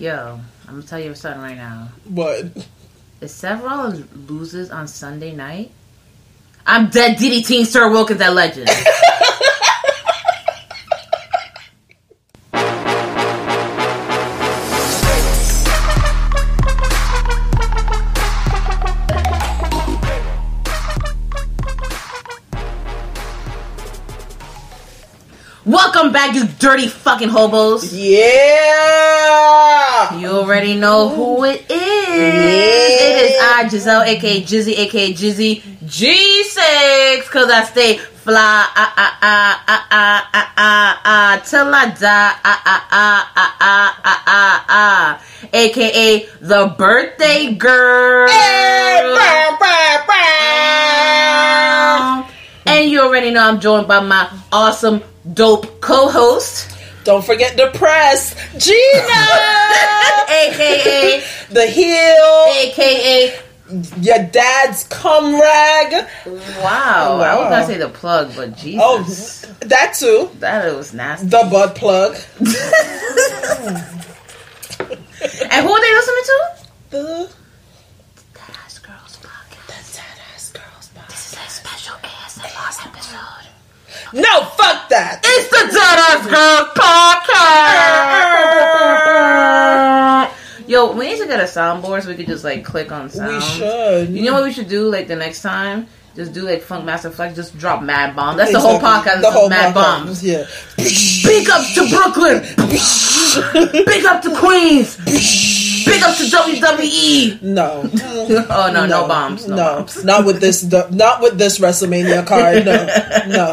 Yo, I'm gonna tell you something right now. What? If Seth Rollins loses on Sunday night, I'm dead DDTing Sir Wilkins at Legend. Welcome back, you dirty fucking hobos. Yeah. You already know who it is. It is I, Giselle, aka Gizzy, aka Gizzy G6, cause I stay fly, ah, ah, ah, ah, ah, ah, ah, ah, till I die, ah, ah, ah, ah, ah, ah, ah, ah, aka the birthday girl. And you already know I'm joined by my awesome, dope co-host. Don't forget the press, Gina, aka the heel, aka your dad's cum rag. Wow, I was gonna say the plug, but Jesus, Oh, that too. that was nasty. The butt plug. and who are they listening to? The Ass Girls Podcast. Deadass Girls Podcast. This is a special ASMR episode. No, fuck that. It's the Deadass Girls Podcast. Yo, we need to get a soundboard so we could just like click on sound. We should. You know what we should do? Like the next time, just do like Funkmaster Flex. Just drop mad Bomb. That's the whole Exactly. podcast. The whole mad bombs. Yeah. Big up to Brooklyn. Big up to Queens. Big up to WWE. No. Oh no, no, bombs. No, bombs. not with this. Not with this WrestleMania card. No, no,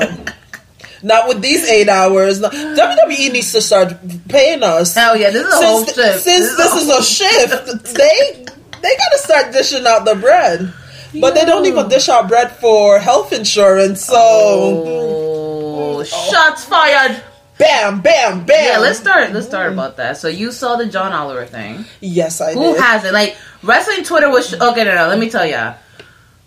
not with these eight hours. No. WWE needs to start paying us. Hell yeah, this is a whole shift. since this is a shift, they they gotta start dishing out the bread. But they don't even dish out bread for health insurance. So Oh, shots fired. bam, bam, bam. Yeah, let's start. Let's start about that. So you saw the John Oliver thing. Yes, I did. Who did. has it? Like wrestling Twitter was sh- okay. No, no. Let me tell ya.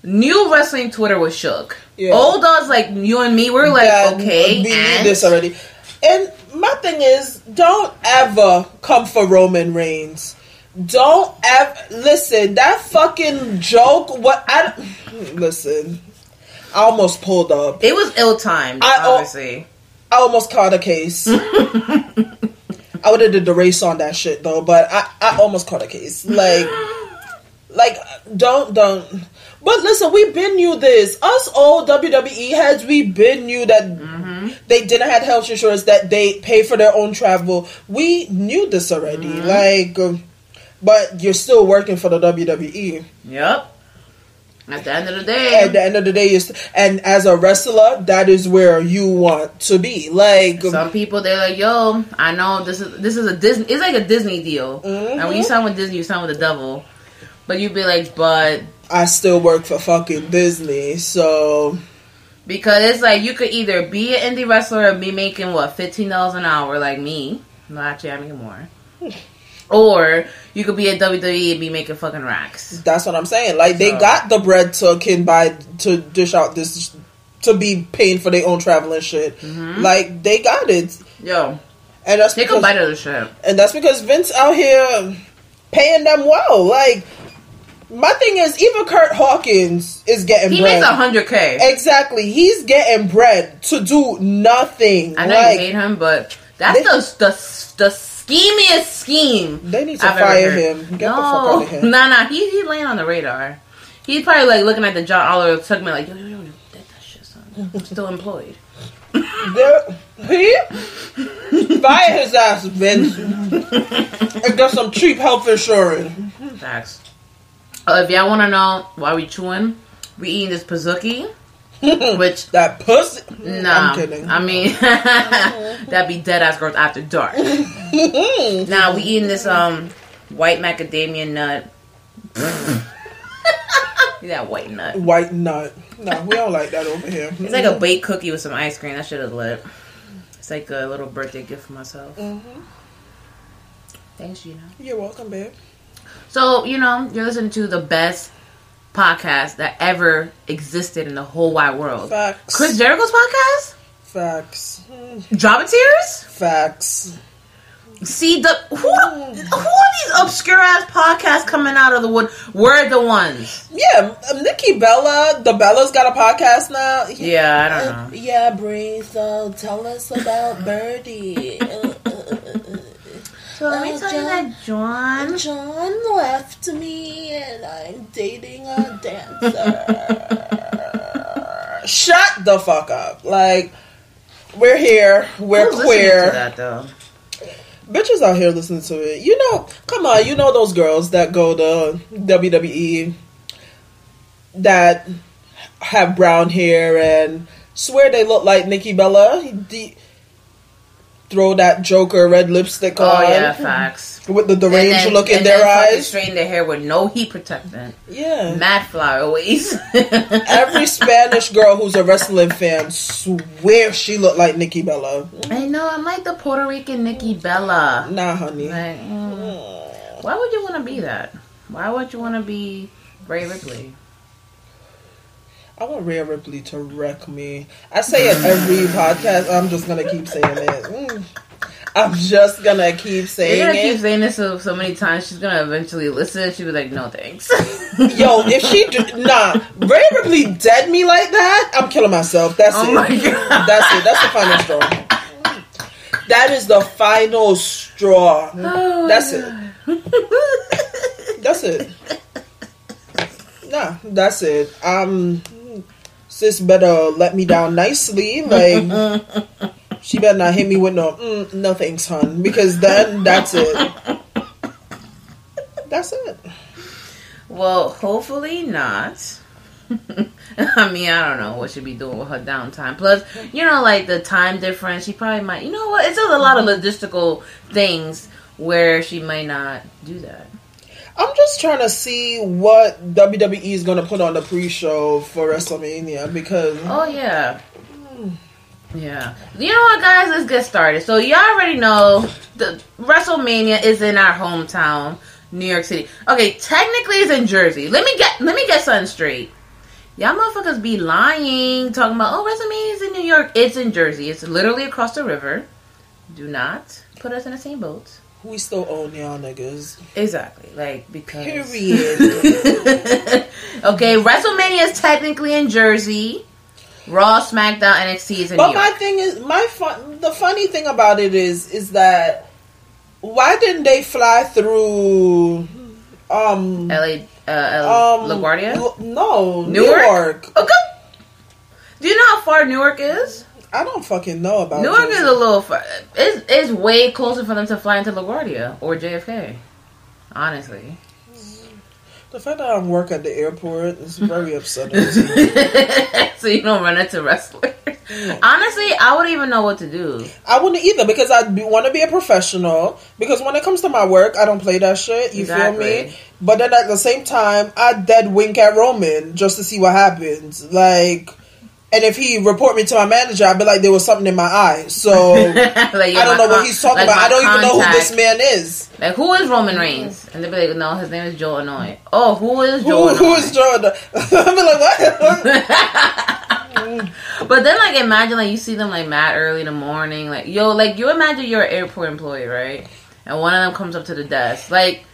New wrestling Twitter was shook. Yeah. Old dogs like you and me, we're like that okay. we and need this already. And my thing is, don't ever come for Roman Reigns. Don't ever listen. That fucking joke. What I listen. I almost pulled up. It was ill timed. I- Obviously. I almost caught a case. I would have did the race on that shit though, but I, I almost caught a case. Like, like don't don't. But listen, we been knew this. Us old WWE heads, we been knew that they didn't have health insurance, that they pay for their own travel. We knew this already. Mm-hmm. Like, um, but you're still working for the WWE. Yep. At the end of the day, At the end of the day, and as a wrestler, that is where you want to be. Like, some people they're like, "Yo, I know this is this is a Disney. It's like a Disney deal. And when you sign with Disney, you sign with the devil. But you'd be like, but I still work for fucking Disney, so because it's like you could either be an indie wrestler and be making what fifteen dollars an hour, like me. No, actually, I'm making more. Or you could be at WWE and be making fucking racks. that's what I'm saying. Like, they got the bread to can buy to dish out this to be paying for their own travel and shit. Mm-hmm. Like, they got it, Yo, and that's they because could buy the shit. and that's because Vince out here paying them well. Like, my thing is, even Kurt Hawkins is getting bread. He bread. makes a hundred k. Exactly, he's getting bread to do nothing. I know like, you hate him, but that's They- the the the schemiest scheme. They need to I've fire him. Get the fuck no, out of here. Nah, nah, he he's laying on the radar. He's probably like looking at the John Oliver segment, like yo yo yo, yo that, that shit, son. I'm still employed. There- he fire his ass, Vince, and get some cheap health insurance. Facts. Uh, if y'all want to know why we chewing, we eating this Pizookie, which That pussy. Nah, I'm kidding. I mean that'd be dead ass girls after dark. now we eating this um white macadamia nut. that white nut. White nut. No, we don't like that over here. It's like a baked cookie with some ice cream. That should have lit. It's like a little birthday gift for myself. Thanks, Gina. You're welcome, babe. So you know you're listening to the best podcast that ever existed in the whole wide world. Facts. Chris Jericho's podcast. Facts. Dramatiers. Facts. See the who who are these obscure ass podcasts coming out of the wood? We're the ones. Yeah, um, Nikki Bella, the Bella's got a podcast now. Yeah, I don't know. Yeah, Brie. So tell us about Birdie. So let me tell you that John. John left me, and I'm dating a dancer. Shut the fuck up! Like we're here, we're Who's listening to queer. that though. Bitches out here listening to it. You know, come on, you know those girls that go to WWE that have brown hair and swear they look like Nikki Bella. The- throw that Joker red lipstick Oh on Oh yeah, facts. with the deranged then- look in their eyes. Straighten their hair with no heat protectant. Yeah. Mad flyaways. Every Spanish girl who's a wrestling fan swear she looked like Nikki Bella. I know. I'm like the Puerto Rican Nikki Bella. Nah, honey. Like, mm, why would you want to be that? Why would you want to be Rhea Ripley? I want Rhea Ripley to wreck me. I say it every podcast. I'm just gonna keep saying it. Mm. I'm just gonna keep saying You're gonna keep saying this so, so many times. She's gonna eventually listen. She'll be like, "No thanks." Yo, if she do, nah, Rhea Ripley dead me like that, I'm killing myself. That's Oh it. my God. That's it. That's the final straw. That is the final straw. Oh That's it. That's it. Nah, that's it. Um, sis better let me down nicely. Like, she better not hit me with no, mm, no thanks, hon. Because then that's it. That's it. Well, hopefully not. I mean, I don't know what she'd be doing with her downtime. Plus, you know, like the time difference, she probably might. You know what? It's just a lot of logistical things where she might not do that. I'm just trying to see what WWE is going to put on the pre-show for WrestleMania because Oh yeah. Yeah. You know what, guys? Let's get started. So y'all already know the WrestleMania is in our hometown, New York City. Okay, technically it's in Jersey. Let me get let me get something straight. Y'all motherfuckers be lying, talking about oh WrestleMania is in New York. It's in Jersey. It's literally across the river. Do not put us in the same boat. We still own y'all niggas. Exactly. Like because Period. okay, WrestleMania is technically in Jersey. Raw, SmackDown, NXT is in But my thing is, my fun. The funny thing about it is, is that why didn't they fly through? Um, LA, uh, um, LaGuardia? No, Newark? Newark. Okay. Do you know how far Newark is? I don't fucking know about Newark Jersey. is a little. Far, it's it's way closer for them to fly into LaGuardia or JFK. Honestly, The fact that I'm work at the airport is very upsetting. so you don't run into wrestlers. Honestly, I wouldn't even know what to do. I wouldn't either because I want to be a professional. Because when it comes to my work, I don't play that shit. You feel me? But then at the same time, I dead wink at Roman just to see what happens. Like, and if he report me to my manager, I'd be like, there was something in my eye. So like, I don't know what he's talking like about. I don't even know who this man is. Like, who is Roman Reigns? And they'd be like, no, his name is Joe Anoa'i. Oh, who is Joe who Anoa'i? is Jordan? I'd be like, what? But then, like, imagine like you see them like mad early in the morning. Like, yo, like you imagine you're an airport employee, right? And one of them comes up to the desk, like.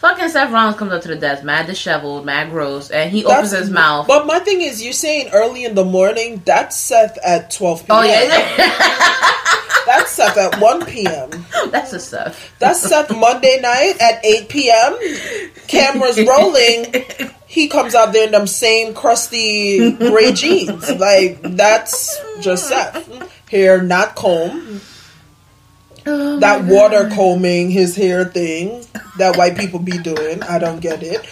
Fucking Seth Rollins comes up to the desk, mad disheveled, mad gross, and he opens his mouth. But my thing is, you're saying early in the morning. That's Seth at 12 p.m. oh yeah, That's Seth at 1 p.m. that's a Seth. That's Seth Monday night at 8 p.m. Cameras rolling. He comes out there in them same crusty gray jeans. Like, that's just Seth. Hair not comb. that water combing his hair thing that white people be doing. I don't get it.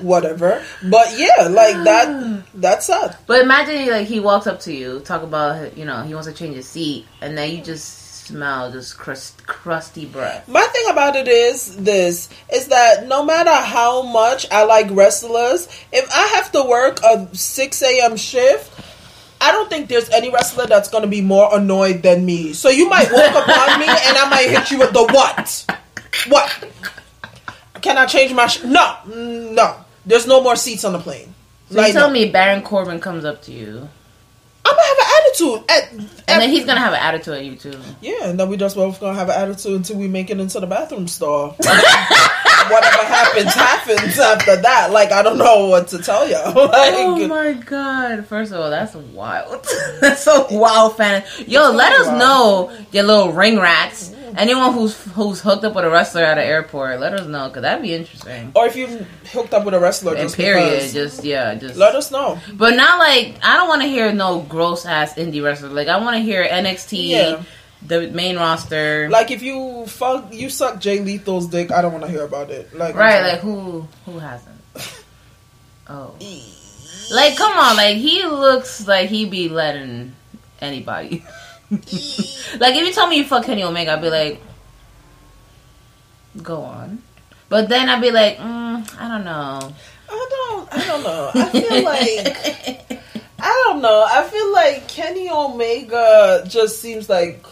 Whatever. But yeah, like that, that's Seth. But imagine like he walks up to you, talk about you know he wants to change his seat, and then you just smell this crust, crusty breath. My thing about it is this is that no matter how much I like wrestlers, if I have to work a 6 a.m. shift, I don't think there's any wrestler that's going to be more annoyed than me. So you might walk upon me and I might hit you with the what? What? Can I change my sh- No, mm, no. There's no more seats on the plane. So you tell no. me Baron Corbin comes up to you, I'm going to have an attitude. At, and then he's gonna have an attitude at you too. Yeah, and then we just both gonna have an attitude until we make it into the bathroom stall. Whatever happens, happens after that. Like I don't know what to tell you. Like, Oh my god! First of all, that's wild. that's so wild, fan. Yo, let us wild. know your little ring rats. Anyone who's who's hooked up with a wrestler at an airport, let us know because that'd be interesting. or if you hooked up with a wrestler, And just period, because, just yeah, just let us know. But not like I don't want to hear no gross ass indie wrestler. Like I want to hear NXT, Yeah. The main roster. Like if you fuck, you suck Jay Lethal's dick. I don't want to hear about it. Like right, like who who hasn't? Oh, like come on, like he looks like he be letting anybody. like if you told me you fuck Kenny Omega, I'd be like, go on. But then I'd be like, mm, I don't know. I don't. I don't know. I feel like I don't know. I feel like Kenny Omega just seems like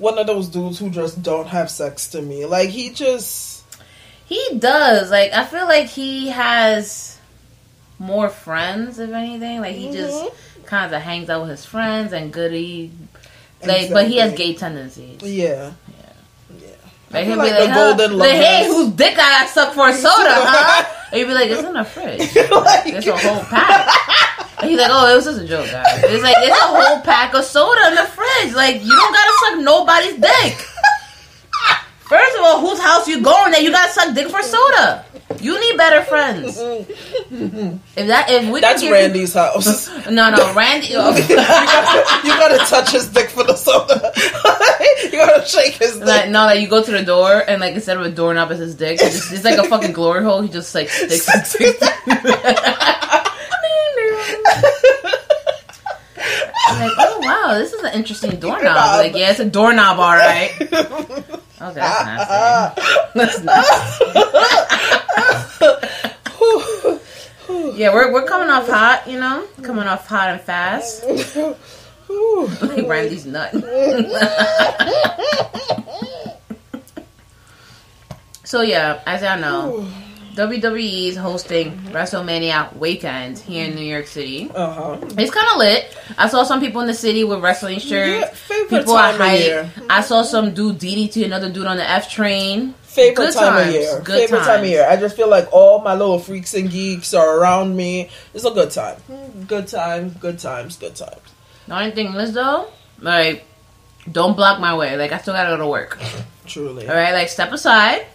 one of those dudes who just don't have sex to me. Like he just. He does. Like I feel like he has more friends, if anything. Like he just Mm-hmm. kind of hangs out with his friends and goody. Like, but he has gay tendencies. Yeah. He'll like be like, the huh? golden hey, whose dick I suck for a soda, huh? And you'd be like, it's in the fridge. like, It's a whole pack. And he's like, oh, it was just a joke, guys. It's like, it's a whole pack of soda in the fridge. Like, you don't gotta suck nobody's dick. First of all, whose house you going that you gotta suck dick for soda? You need better friends. If that, if we that's Randy's house. No, no, Randy. you, gotta, you gotta touch his dick for the soda. You gotta shake his dick. Like, no, like you go to the door and like instead of a doorknob, it's his dick. It's, just, it's like a fucking glory hole. He just like sticks. I'm like, oh wow, this is an interesting doorknob. Like, yeah, it's a doorknob, all right. Okay, that's nasty. That's nasty. yeah, we're we're coming off hot, you know, coming off hot and fast. Randy's nut. so yeah, as y'all know, WWE is hosting WrestleMania weekend here in New York City. Uh huh. It's kind of lit. I saw some people in the city with wrestling shirts. Yeah, people are hype. I saw some dude DDT another dude on the F train. Favorite Good time times. of year. Good Favorite time of year. I just feel like all my little freaks and geeks are around me. It's a good time. Good time. Good times. Good times. The only thing is though, like, don't block my way. Like I still gotta go to work. Truly. All right, like step aside.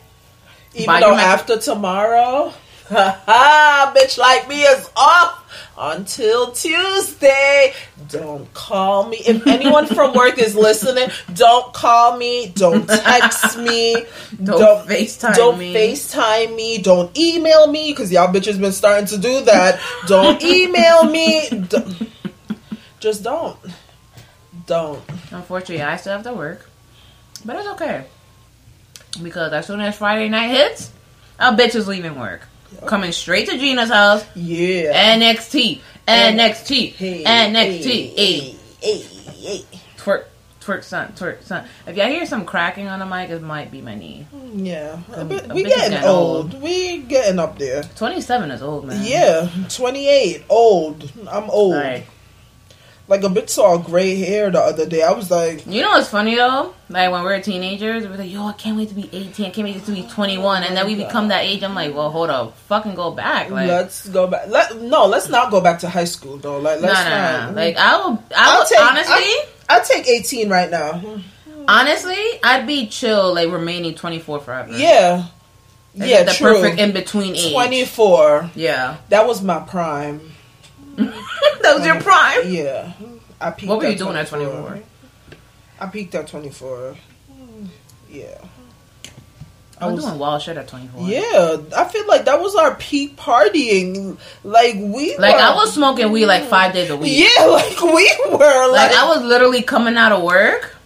Even though after tomorrow, Ha bitch like me is off until Tuesday. Don't call me. If anyone from work is listening, don't call me. Don't text me. Don't FaceTime me. don't me. FaceTime me. Don't email me because y'all bitches been starting to do that. Don't email me. Don't- just don't. Don't. Unfortunately, I still have to work, but it's okay because as soon as Friday night hits, our bitch is leaving work, coming straight to Gina's house. Yeah. NXT, NXT, NXT. Hey, hey, hey. twerk, twerk, son, twerk, son. If y'all hear some cracking on the mic, it might be my knee. Yeah, A- a bit- a we getting getting old. We getting up there. Twenty-seven is old, man. Yeah, twenty eight, old. I'm old. Like, Like a bit saw gray hair the other day. I was like, you know what's funny though? Like when we were teenagers, we were like, "Yo, I can't wait to be 18. I can't wait to be 21." And then we become that age. I'm like, "Well, hold up, fucking go back." Like, let's go back. Let no, let's not go back to high school though. Like, no, let's no, not. no. Like, I will. I I'll take honestly. I, I'll take eighteen right now. Honestly, I'd be chill, like remaining 24 forever. Yeah, That's yeah, the true. perfect in between age. Twenty four. Yeah, That was my prime. that was your prime. Yeah, I peaked. What were you at doing at 24? I peaked at twenty four. Yeah. I was doing wild shit at 24. Yeah, I feel like that was our peak partying. Like we, Like were, I was smoking weed like five days a week. Yeah, like we were. Like Like, I was literally coming out of work,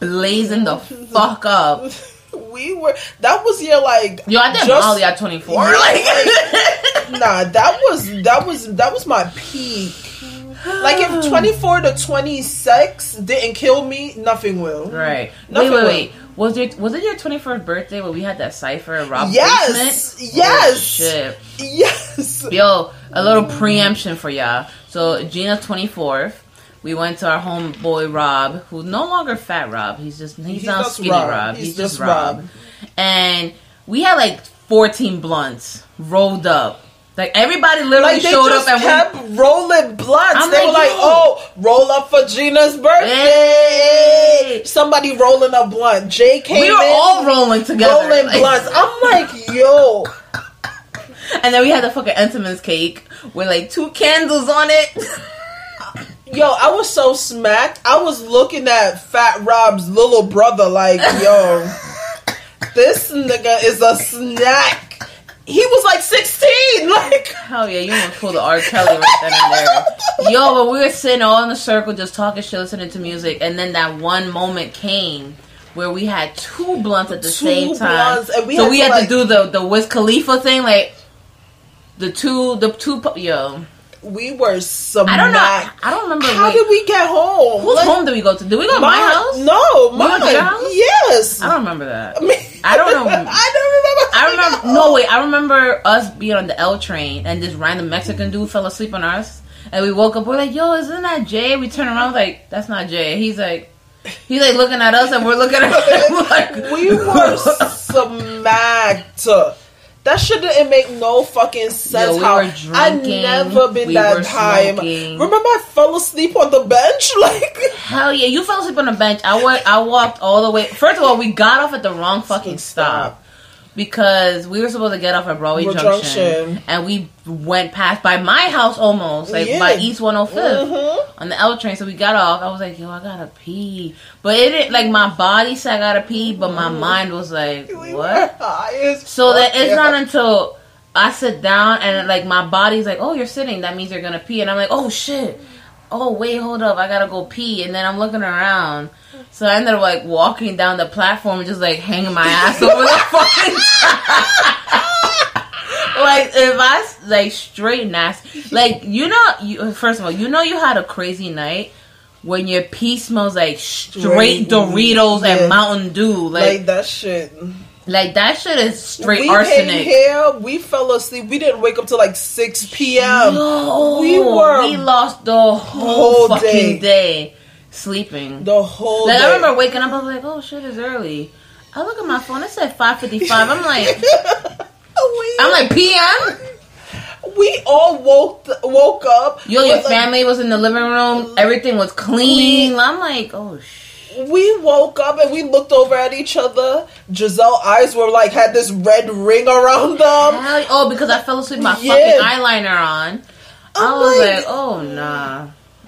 blazing the fuck up. we were. That was your like. Yo, I did just- Molly at 24. Like, Nah, that was that was that was my peak. Like if twenty four to twenty six didn't kill me, nothing will. right. Nothing wait, wait, will. wait. Was it was it your 21st birthday where we had that cipher at Rob's Yes, basement? yes. Oh, shit. Yes. Yo, a little preemption for y'all. So Gina's 24th. We went to our homeboy Rob, who's no longer fat Rob. He's just he's, He's not skinny Rob. Rob. He's He's, just just Rob. And we had like 14 blunts rolled up. Like everybody literally Like showed up and kept rolling blunts. I'm they like, were like. "Oh, roll up for Gina's birthday." Hey. Somebody rolling a blunt. Jay came we were in all rolling together. rolling Like- blunts. I'm like, "Yo, And then we had the fucking Entenmann's cake with like two candles on it. yo!" I was so smacked. I was looking at Fat Rob's little brother, like, "Yo, this nigga is a snack." He was like 16. Like, Hell yeah, you want to pull the R. Kelly right then and there. Yo, but we were sitting all in the circle just talking shit, listening to music, and then that one moment came where we had two blunts at the Two same time. blunts, and we so had we to, had like- to do the the Wiz Khalifa thing, like the two the two yo. We were smacked. I don't know. I don't remember. How wait, did we get home? whose Like, home did we go to? Did we go to my, house? No, mine. to house? Yes. I don't remember that. I don't know. I don't remember. I remember. No, wait. I remember us being on the L train and this random Mexican dude fell asleep on us, and we woke up. We're like, "Yo, isn't that Jay?" We turn around, like, "That's not Jay." He's like, he's like looking at us, and we're looking at him like, we were smacked. That shit didn't make no fucking sense. we how were I drinking, never been we that high. Remember, I fell asleep on the bench. Like "Hell yeah!" You fell asleep on the bench. I went. I walked all the way. First of all, we got off at the wrong fucking stop. Because we were supposed to get off at Broadway Junction, Junction. and we went past by my house almost, like Yeah. by East 105. Mhm. on the L train. So we got off. I was like, yo, I gotta pee. But it didn't, like, my body said I gotta pee, but my mind was like, what? So that it's yeah. not until I sit down and, like, my body's like, oh, you're sitting. That means you're gonna pee. And I'm like, oh, shit. Oh, wait, hold up. I gotta go pee. And then I'm looking around. So I ended up, like, walking down the platform and just, like, hanging my ass over the fucking like if I like straight nasty, like you know, you first of all, you know you had a crazy night when your pee smells like straight Straight Doritos yeah. and Mountain Dew, like like that shit. Like that shit is straight we arsenic. here, we fell asleep. We didn't wake up till like six p.m. Yo, we were we lost the whole, whole fucking day. day, sleeping. the whole like day. I remember waking up, I was like, oh shit, it's early. I look at my phone, it said five fifty five. I'm like, oh, we, I'm like PM. we all woke woke up. Yo, your with, like, family was in the living room. Everything was clean. Clean. I'm like, oh shit. We woke up and we looked over at each other. Giselle eyes were like had this red ring around them. Hell, oh, because I fell asleep with my Yeah. fucking eyeliner on. I I'm was like- like, oh nah.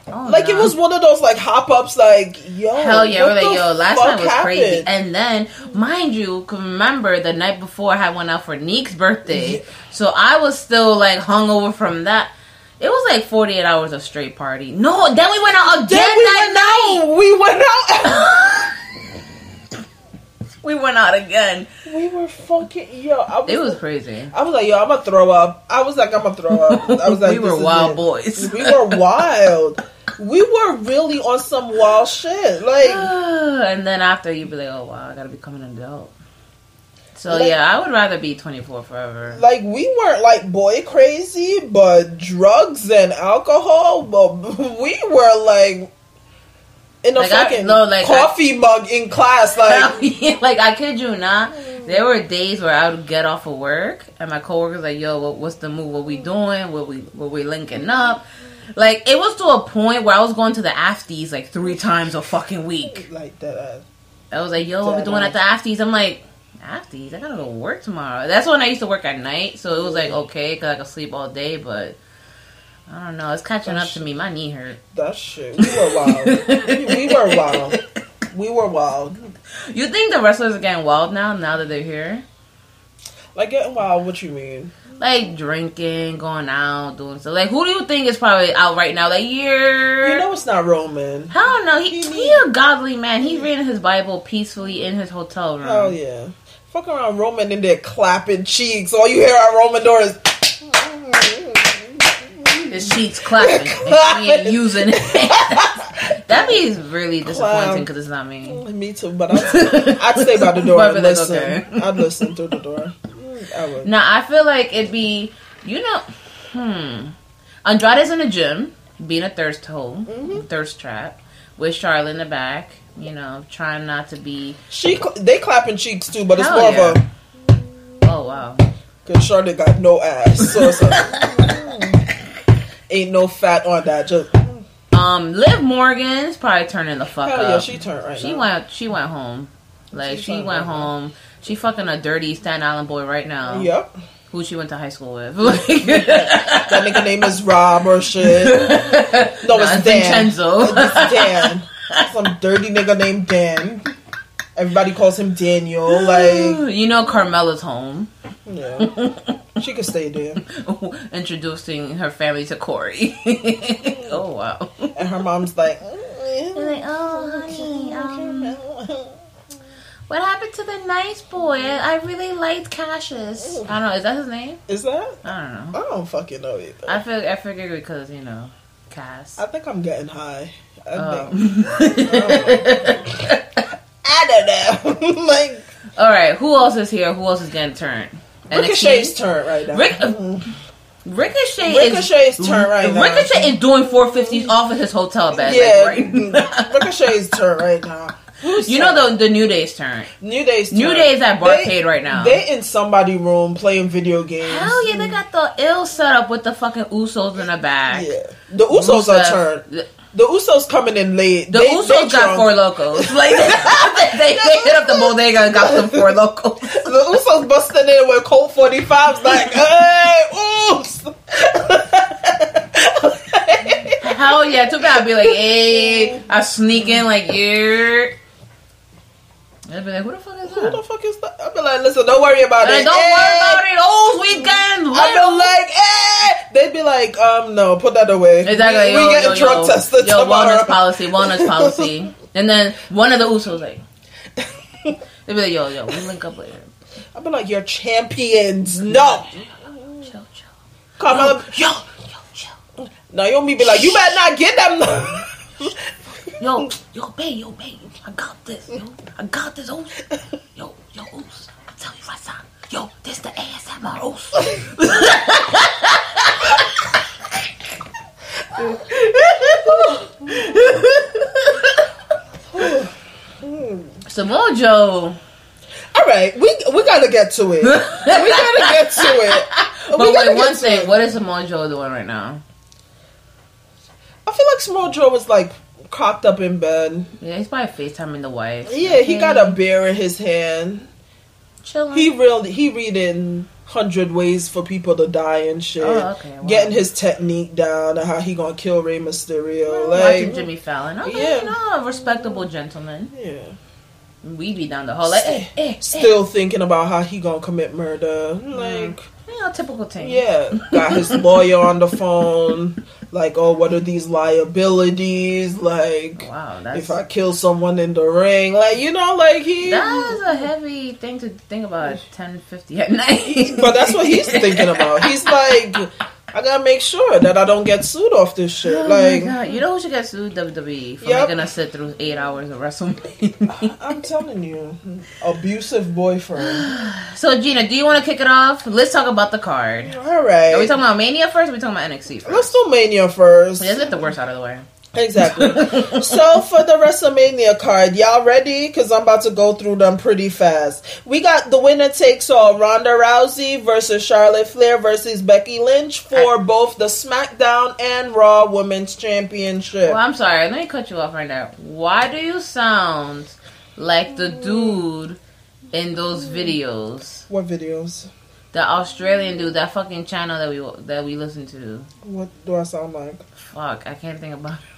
Oh, Like it was one of those like hop ups. Like yo, Hell yeah, what we're like, the yo, last night was crazy. happened? And then, mind you, remember the night before I went out for Neek's birthday. Yeah. So I was still like hungover from that. It was like 48 hours of straight party. No, then we went out again Then we that went night. out. We went out. We went out again. we were fucking yo. I was, It was crazy. I was like, yo, I'm gonna throw up. I was like, I'm gonna throw up. I was like, We were wild it. boys. We were wild. We were really on some wild shit. Like, and then after you'd be like, oh wow, I gotta become an adult. So Like- yeah, I would rather be 24 forever. like we weren't like boy crazy, but drugs and alcohol. But we were like in a Like, I- fucking no, like, coffee mug in class. Like, like I kid you not, mm. there were days where I would get off of work and my coworkers like, "Yo, what, what's the move? What we mm. doing? What we what we linking up?" Like it was to a point where I was going to the afties like three times a fucking week. like that. Uh, I was like, "Yo, what we doing at uh, the afties?" I'm like, "Afties? I gotta go to work tomorrow." That's when I used to work at night, so it was like okay because I could sleep all day, but. I don't know. It's catching up to me. My knee hurt. That shit. We were wild. we, we were wild. We were wild. You think the wrestlers are getting wild now? Now that they're here? Like getting wild. What you mean? like drinking, going out, doing stuff. Like, who do you think is probably out right now? Like, you're. You know it's not Roman. Hell no, he, He he a godly man. He's reading his Bible peacefully in his hotel room. Hell yeah. Fuck around Roman in there clapping cheeks. All you hear at Roman door is His cheeks clapping. and he ain't using it. that means really disappointing because it's not me. me too, but I'd, I'd stay by the door I'd and listen. okay. I'd listen through the door. I would. Now, I feel like it'd be, you know, hmm. Andrade's in the gym, being a thirst hole, Mm-hmm. thirst trap, with Charlotte in the back, you know, trying not to be. She they clapping cheeks too, but it's more yeah. of a Oh, wow. because Charlotte got no ass, so it's like, ain't no fat on that. Just Um, Liv Morgan's probably turning the fuck hell up. yeah, she turned right She now. went. She went home. Like She she went went home. home. She fucking a dirty Staten Island boy right now. Yep, Who she went to high school with. That nigga name is Rob or shit. No, it's it's Dan. Vincenzo. It's Dan. Some dirty nigga named Dan. Everybody calls him Daniel. Like, you know, Carmella's home. yeah, she could stay there. Introducing her family to Corey. oh wow. And her mom's like, like, oh honey, um, what happened to the nice boy? I really liked Cassius. I don't know. Is that his name? is that? I don't know. I don't fucking know either. I feel. I figured because you know, Cass. I think I'm getting high. I Oh. I don't know. like All right, who else is here? Who else is getting turned? Ricochet's turn right now. Rick- Mhm. Ricochet, Ricochet's is turn right now. Ricochet is doing 450s off of his hotel bed. yeah, right. Ricochet's turn right now. Who's You know the the New Day's turn. New Day's turn. New. Day's at Barcade right now. They in somebody room playing video games. Hell yeah, they got the ill setup with the fucking Usos in the back. Yeah, the Usos are turned. The, Usos coming in late. the They- Usos they got four locos. Like they, they, they hit up the bodega and got some four locos. The Usos busting in with Colt 45s like, hey, oops. Hell yeah, too bad. I'd be like, hey, I sneak in like, yeah. I'd be like, who the fuck is that? Who the fuck is that? I'll be like, listen, don't worry about Like, it. don't Hey. worry about it. Oh, weekend. I'd be like, eh. They'd be like, um, no, put that away. Exactly. We, we yo, getting yo, drug yo, tested yo, tomorrow. wellness policy, wellness policy. And then one of the Usos like, they be like, yo, yo, we link up later. I'd be like, you're champions. No. Chill, chill. Come on. Yo, yo, chill. Naomi be like, you better not get them. Yo, yo, babe, yo, babe, I got this, yo. I got this, Oos. Yo, yo, Oos. I tell you right now. Yo, this the ASMR Oos. Samoa Joe. All right, we we gotta get to it. we gotta get to it. But we wait, one thing. it. What is Samoa Joe doing right now? I feel like Samoa Joe is like cocked up in bed. Yeah, he's probably FaceTiming the wife. Yeah, he got a beer in his hand. chilling. He really he reading hundred ways for people to die and shit. Oh, okay, wow. Getting his technique down and how he gonna kill Rey Mysterio. watching Like Jimmy Fallon. Okay, Yeah. you know, a respectable gentleman. yeah. We be down the hall like, eh, eh, eh. Still thinking about how he gonna commit murder. Like You know, typical thing. Yeah, got his lawyer on the phone. Like, oh, what are these liabilities? Like, Wow, that's if I kill someone in the ring, like you know, like he. that's a heavy thing to think about at ten fifty at night. But that's what he's thinking about. He's like, I gotta make sure that I don't get sued off this shit. Oh like! You know who should get sued? WWE for Yep. making us sit through eight hours of WrestleMania. I'm telling you, abusive boyfriend. so Gina, do you want to kick it off? Let's talk about the card. All right, Are we talking about Mania first? Or are we talking about NXT first? let's do Mania first. Let's get the worst out of the way. Exactly. so for the WrestleMania card, y'all ready? Because I'm about to go through them pretty fast. We got the winner takes all Ronda Rousey versus Charlotte Flair versus Becky Lynch for both the SmackDown and Raw Women's Championship. Well, I'm sorry. Let me cut you off right now. Why do you sound like the dude in those videos? What videos? The Australian dude, that fucking channel that we that we listen to. What do I sound like? Fuck, I can't think about it.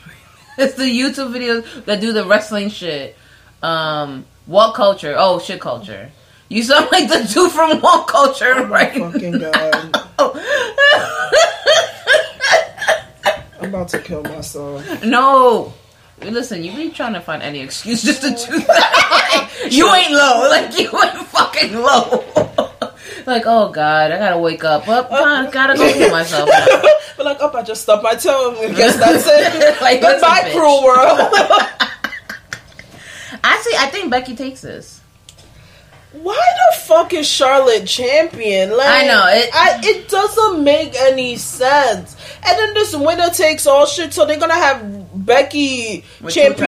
It's the YouTube videos that do the wrestling shit. Um, what culture? Oh, shit culture. You sound like the dude from What Culture Oh right fucking god! I'm about to kill myself. no. Listen, you be trying to find any excuse just to do that. you ain't low. Like, you ain't fucking low. Like, oh, God, I gotta wake up. Well, God, gotta go kill myself now. But like, up, I just stubbed my toe. I guess that's it. Like, Goodbye, listen, bitch. cruel world. Actually, I think Becky takes this. Why the fuck is Charlotte champion? Like I know, it- I, it doesn't make any sense. And then this winner takes all shit, so they're gonna have Becky With champion.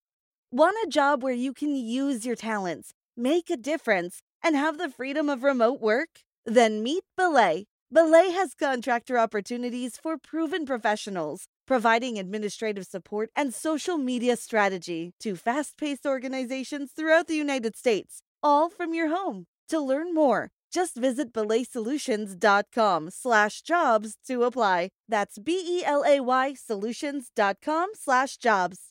Want a job where you can use your talents, make a difference, and have the freedom of remote work? Then meet Belay. Belay has contractor opportunities for proven professionals, providing administrative support and social media strategy to fast paced organizations throughout the United States, all from your home. To learn more, just visit belaysolutions.com slash jobs to apply. That's B E L A Y solutions.com slash jobs.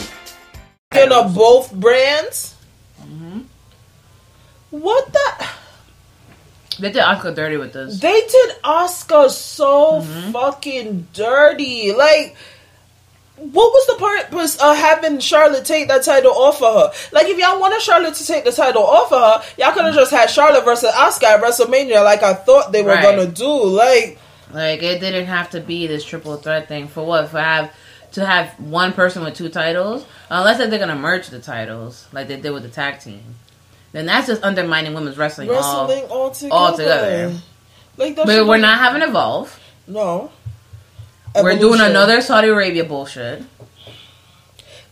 Of both brands. Mm-hmm. What the? They did Asuka dirty with this. They did Asuka so Mm-hmm. fucking dirty. Like, what was the purpose of having Charlotte take that title off of her? Like, if y'all wanted Charlotte to take the title off of her, y'all could have just had Charlotte versus Asuka at WrestleMania, like I thought they were Right. gonna do. Like, Like it didn't have to be this triple threat thing for what? For have to have one person with two titles, unless they're gonna merge the titles like they did with the tag team. Then that's just undermining women's wrestling. all- wrestling all together. all together. Like, that but we're be- not having Evolve. No. We're doing another Saudi Arabia bullshit.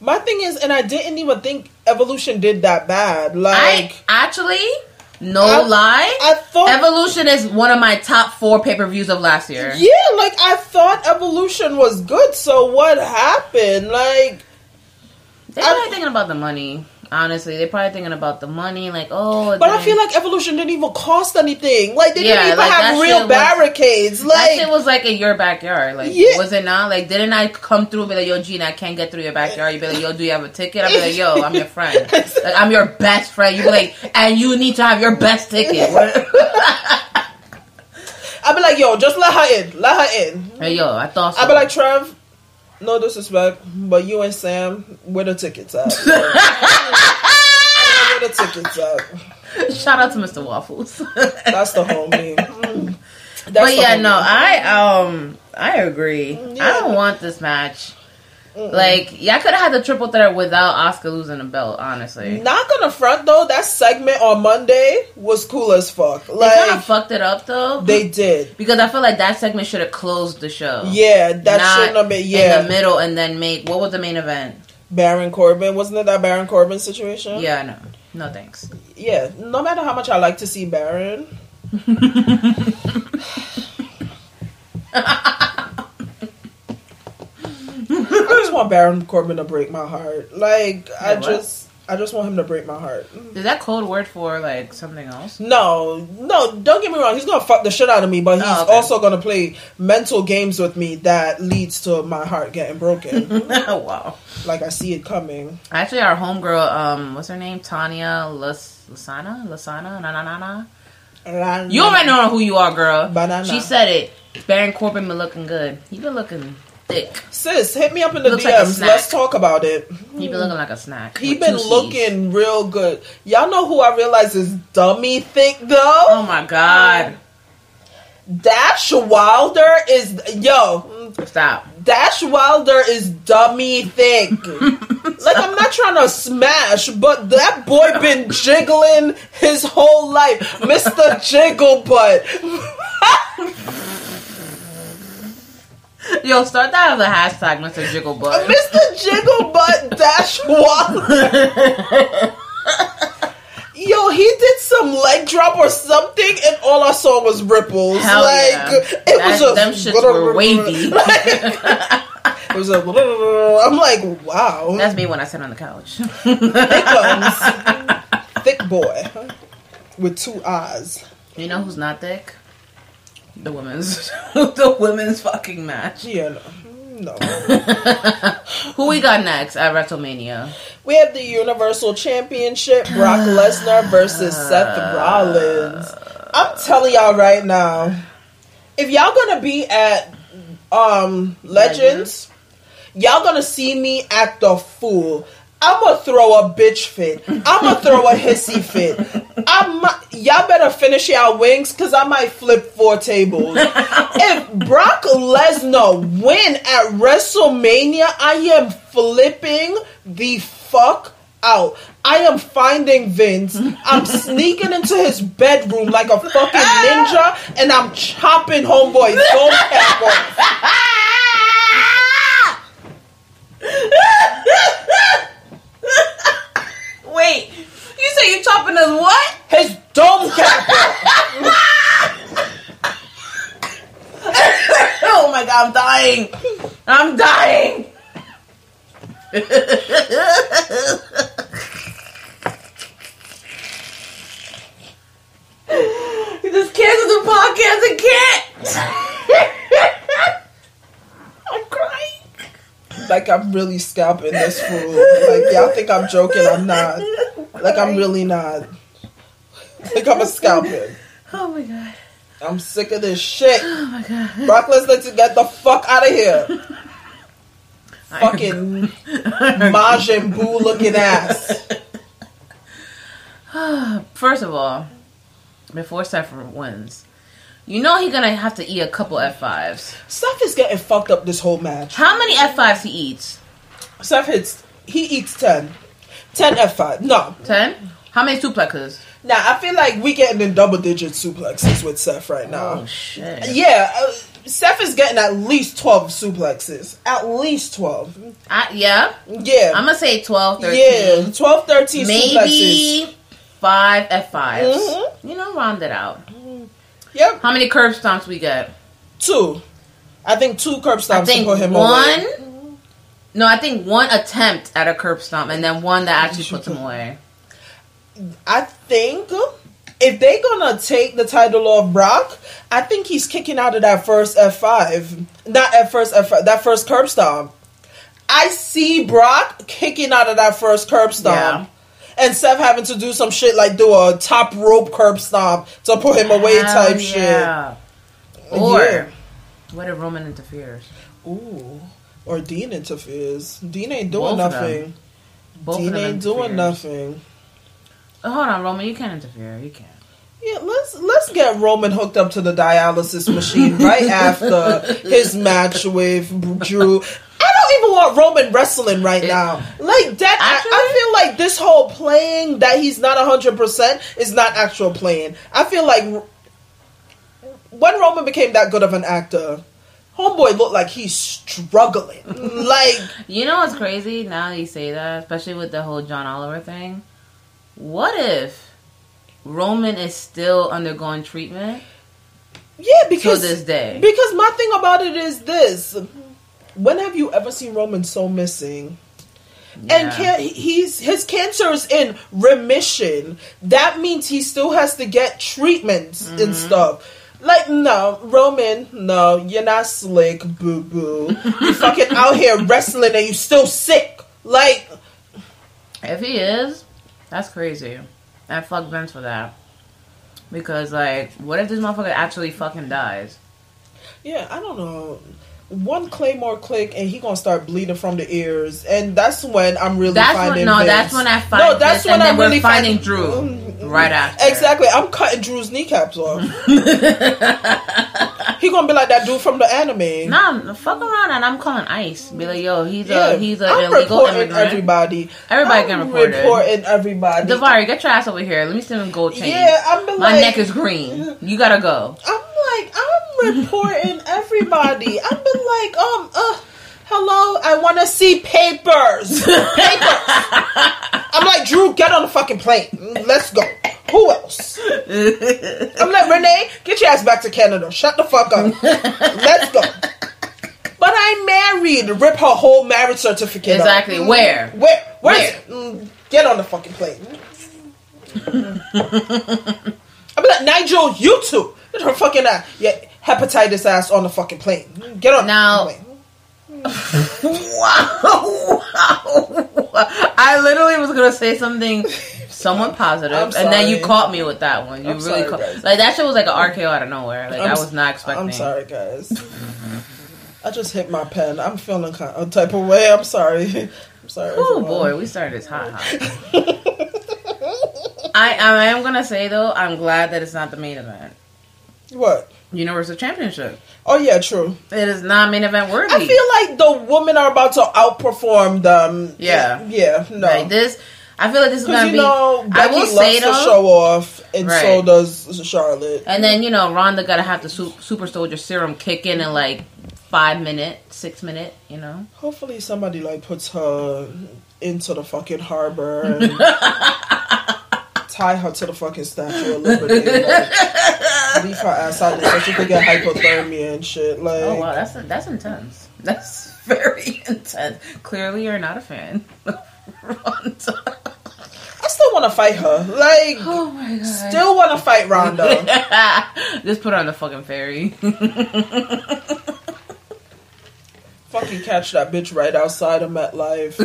My thing is, and I didn't even think Evolution did that bad. Like, I actually, no I- lie, I thought Evolution is one of my top four pay per views of last year. Yeah, like I thought Evolution was good. So what happened? Like, They're I- probably thinking about the money. Honestly, they're probably thinking about the money. Like, oh, but I didn't- feel like Evolution didn't even cost anything. Like they Yeah, didn't even like, have real barricades. that Like, it was like in your backyard. Like, Yeah. was it not? Like, didn't I come through and be like, yo, Gina, I can't get through your backyard? You'd be like, yo, do you have a ticket? I'd be like, yo, I'm your friend. Like, I'm your best friend. You'd be like, and you need to have your best ticket. I'd be like, yo, just let her in. Let her in. hey, yo, I thought so. I'd be like, Trev. No disrespect, but you and Sam, where the tickets at? where the tickets at? shout out to Mr. Waffles. That's the homie. That's but the yeah, homie. no, I um, I agree. I don't want this match. Like, y'all could have had the triple threat without Asuka losing the belt. Honestly, Not gonna front though. That segment on Monday was cool as fuck. they kind of fucked it up though. they did. because I feel like that segment should have closed the show. Yeah, that Not shouldn't have been. Yeah, in the middle, and then make what was the main event? Baron Corbin wasn't it that Baron Corbin situation? Yeah, no, no thanks. yeah. No matter how much I like to see Baron, I just want Baron Corbin to break my heart. Like I just, I just want him to break my heart. Is that code word for like something else? No, no, don't get me wrong. He's gonna fuck the shit out of me, but he's Oh, okay. also gonna play mental games with me that leads to my heart getting broken. wow. like I see it coming. Actually, our homegirl, um, what's her name? Tanya Las- Lasana? Lasana? Na na na na. You already know who you are, girl. Banana. She said it. Baron Corbin been looking good. He been looking thick. Sis, hit me up in the like DMs. snack. Let's talk about it. He been looking like a snack. He been looking real good. Y'all know who I realize is dummy thick though? Oh my god! Dash Wilder is yo. Stop. Dash Wilder is dummy thick. like I'm not trying to smash, but that boy been jiggling his whole life, Mr. Jiggle Butt. Yo, start that as a hashtag, Mr. Jigglebutt. Mr. Jiggle Butt Dash Wilder. Yo, he did some leg drop or something, and all I saw was ripples. Hell like yeah. it That- was just them shits were wavy. it was a. I'm like, wow, That's me when I sit on the couch. thick thick boy with two eyes. you know who's not thick? The women's, the women's fucking match. Yeah, no, no. Who we got next at WrestleMania? We have the Universal Championship: Brock Lesnar versus Seth Rollins. I'm telling y'all right now, if y'all gonna be at um Legends, y'all gonna see me act a fool. I'm gonna throw a bitch fit. I'm gonna throw a hissy fit. I'm y'all better finish y'all wings because I might flip four tables. if Brock Lesnar win at WrestleMania, I am flipping the fuck out. I am finding Vince. I'm sneaking into his bedroom like a fucking ninja, and I'm chopping homeboy cap off. Wait, you say you're chopping us what? His dome cap. Oh my god, I'm dying. I'm dying. you just canceled the podcast can't. I'm crying. Like I'm really scalping this fool. Like y'all think I'm joking? I'm not. Like I'm really not. Like I'm a scalping. Oh my god. I'm sick of this shit. Oh my god. Brock Lesnar to get the fuck out of here. Fucking Majin Buu looking ass. First of all, before Seth wins, you know he's gonna have to eat a couple F5s. Seth is getting fucked up this whole match. How many F5s he eats? Seth hits. He eats ten. Ten F5. No. Ten? How many suplexes? Now I feel like we getting in double digit suplexes with Seth right now. Oh shit. Yeah, uh, Seth is getting at least 12 suplexes. At least 12. I, yeah. Yeah. I'm gonna say 12, 13. yeah, 12, 13 suplexes. Maybe five F5s. Mhm. You know, round it out. Yep, How many curb stomps we get? two. I think two curb I stomps to think put him one. away. No, I think one attempt at a curb stomp and then one that actually puts him away. I think if they're gonna take the title off Brock, I think he's kicking out of that first F5. Not at first F5, that first curb stomp. I see Brock kicking out of that first curb stomp. Yeah. And Seth having to do some shit like do a top rope curb stomp to put him away Hell type yeah. Or Yeah. what if Roman interferes? shit. Ooh. Or Dean interferes. Dean ain't doing Both nothing. Dean ain't doing nothing. Oh, hold on, Roman, you can't interfere. You can't. Yeah, let's let's get Roman hooked up to the dialysis machine right after his match with Drew. I don't even want Roman wrestling right It- now. Like that, I, Actually? I feel like this whole playing that he's not hundred percent is not actual playing. I feel like when Roman became that good of an actor, Homeboy looked like he's struggling. like You know what's crazy? Now that you say that, especially with the whole John Oliver thing. What if Roman is still undergoing treatment yeah, because to because this day? Because my thing about it is this: when have you ever seen Roman so missing? And Yeah. can he's his cancer is in remission. That means he still has to get treatments Mm-hmm. and stuff. Like no, Roman, no, you're not slick, boo boo. You fucking out here wrestling and you still sick. Like If he is, that's crazy. And fuck Vince for that. Because like, what if this motherfucker actually fucking dies? Yeah, I don't know. One Claymore kick and he gonna start bleeding from the ears, and that's when I'm really That's finding. when no, Vince. that's when I find no that's Vince, when I'm really finding finding- Drew mm-hmm. right after. Exactly, I'm cutting Drew's kneecaps off. he gonna be like that dude from the anime. Nah, fuck around and I'm calling ICE. Be like, yo, he's yeah, a he's an I'm illegal reporting immigrant. everybody. Everybody I'm getting reported. Reporting everybody. Daivari, get your ass over here. Let me see them gold chains. Yeah, I'm be like My like, neck is green. You gotta go. I'm like, I'm reporting everybody. I'm be like, um, uh, hello, I want to see papers. Papers. I'm like, Drew, get on the fucking plane. Let's go. Who else? I'm like, Renee, get your ass back to Canada. Shut the fuck up. Let's go. But I'm married. Rip her whole marriage certificate. up. Exactly. Where? Where? Where's Where? Mm, get on the fucking plane. I'm like, Nigel, you too. Get her fucking ass. Yeah, hepatitis ass on the fucking plane. Get on Now- the plane. Wow. I literally was gonna say something somewhat and then you caught me with that one. You I'm really sorry, caught, guys. like that shit was like an RKO out of nowhere. Like i was not expecting. I'm sorry, guys. Mm-hmm. I just hit my pen. I'm feeling kind of a type of way. I'm sorry. I'm sorry. Oh boy, we started this hot hot. I I am gonna say though, I'm glad that it's not the main event. What? Universal Championship. Oh yeah, true. It is not main event worthy. I feel like the women are about to outperform them. Yeah. Yeah. No. like this. I feel like this is gonna you be. know, I Becky will loves say to show off, and so does Charlotte. and then you know Ronda gotta have the super soldier serum kick in in like five minute, six minute. You know. Hopefully, somebody like puts her into the fucking harbor and tie her to the fucking Statue of Liberty. Like, leave her ass out there so she could get hypothermia and shit. Like, Oh wow, that's that's intense. That's very intense. Clearly, you're not a fan. Ronda. I still want to fight her. Like, Oh my god. still want to fight Ronda. Just put her on the fucking ferry. fucking catch that bitch right outside of MetLife.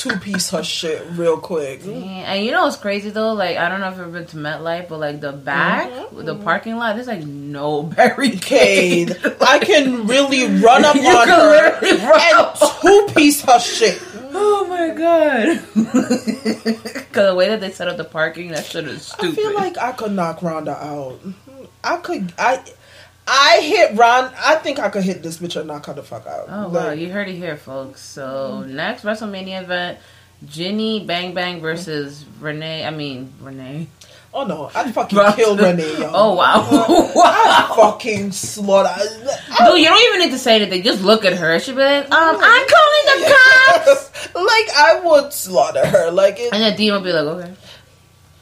Two piece her shit real quick. and you know what's crazy though? Like I don't know if you've been to MetLife, but like the back, mm-hmm. the parking lot, there's like no barricade. Cade, I can really run up on her and two piece her shit. Oh my god! Because the way that they set up the parking, that shit is I feel like I could knock Ronda out. I could. I. I hit Ron. I think I could hit this bitch and knock her the fuck out. Oh wow, Like, you heard it here, folks. So mm-hmm. next WrestleMania event, Ginny Bang Bang mm-hmm. versus Renee. I mean Renee. oh no! I'd fucking killed Renee. Yo. Oh wow, I wow. fucking slaughter. Dude, you don't even need to say anything. Just look at her. She'll be like, um, mm-hmm. I'm calling the cops. like I would slaughter her. Like it, And then Dean will be like, okay,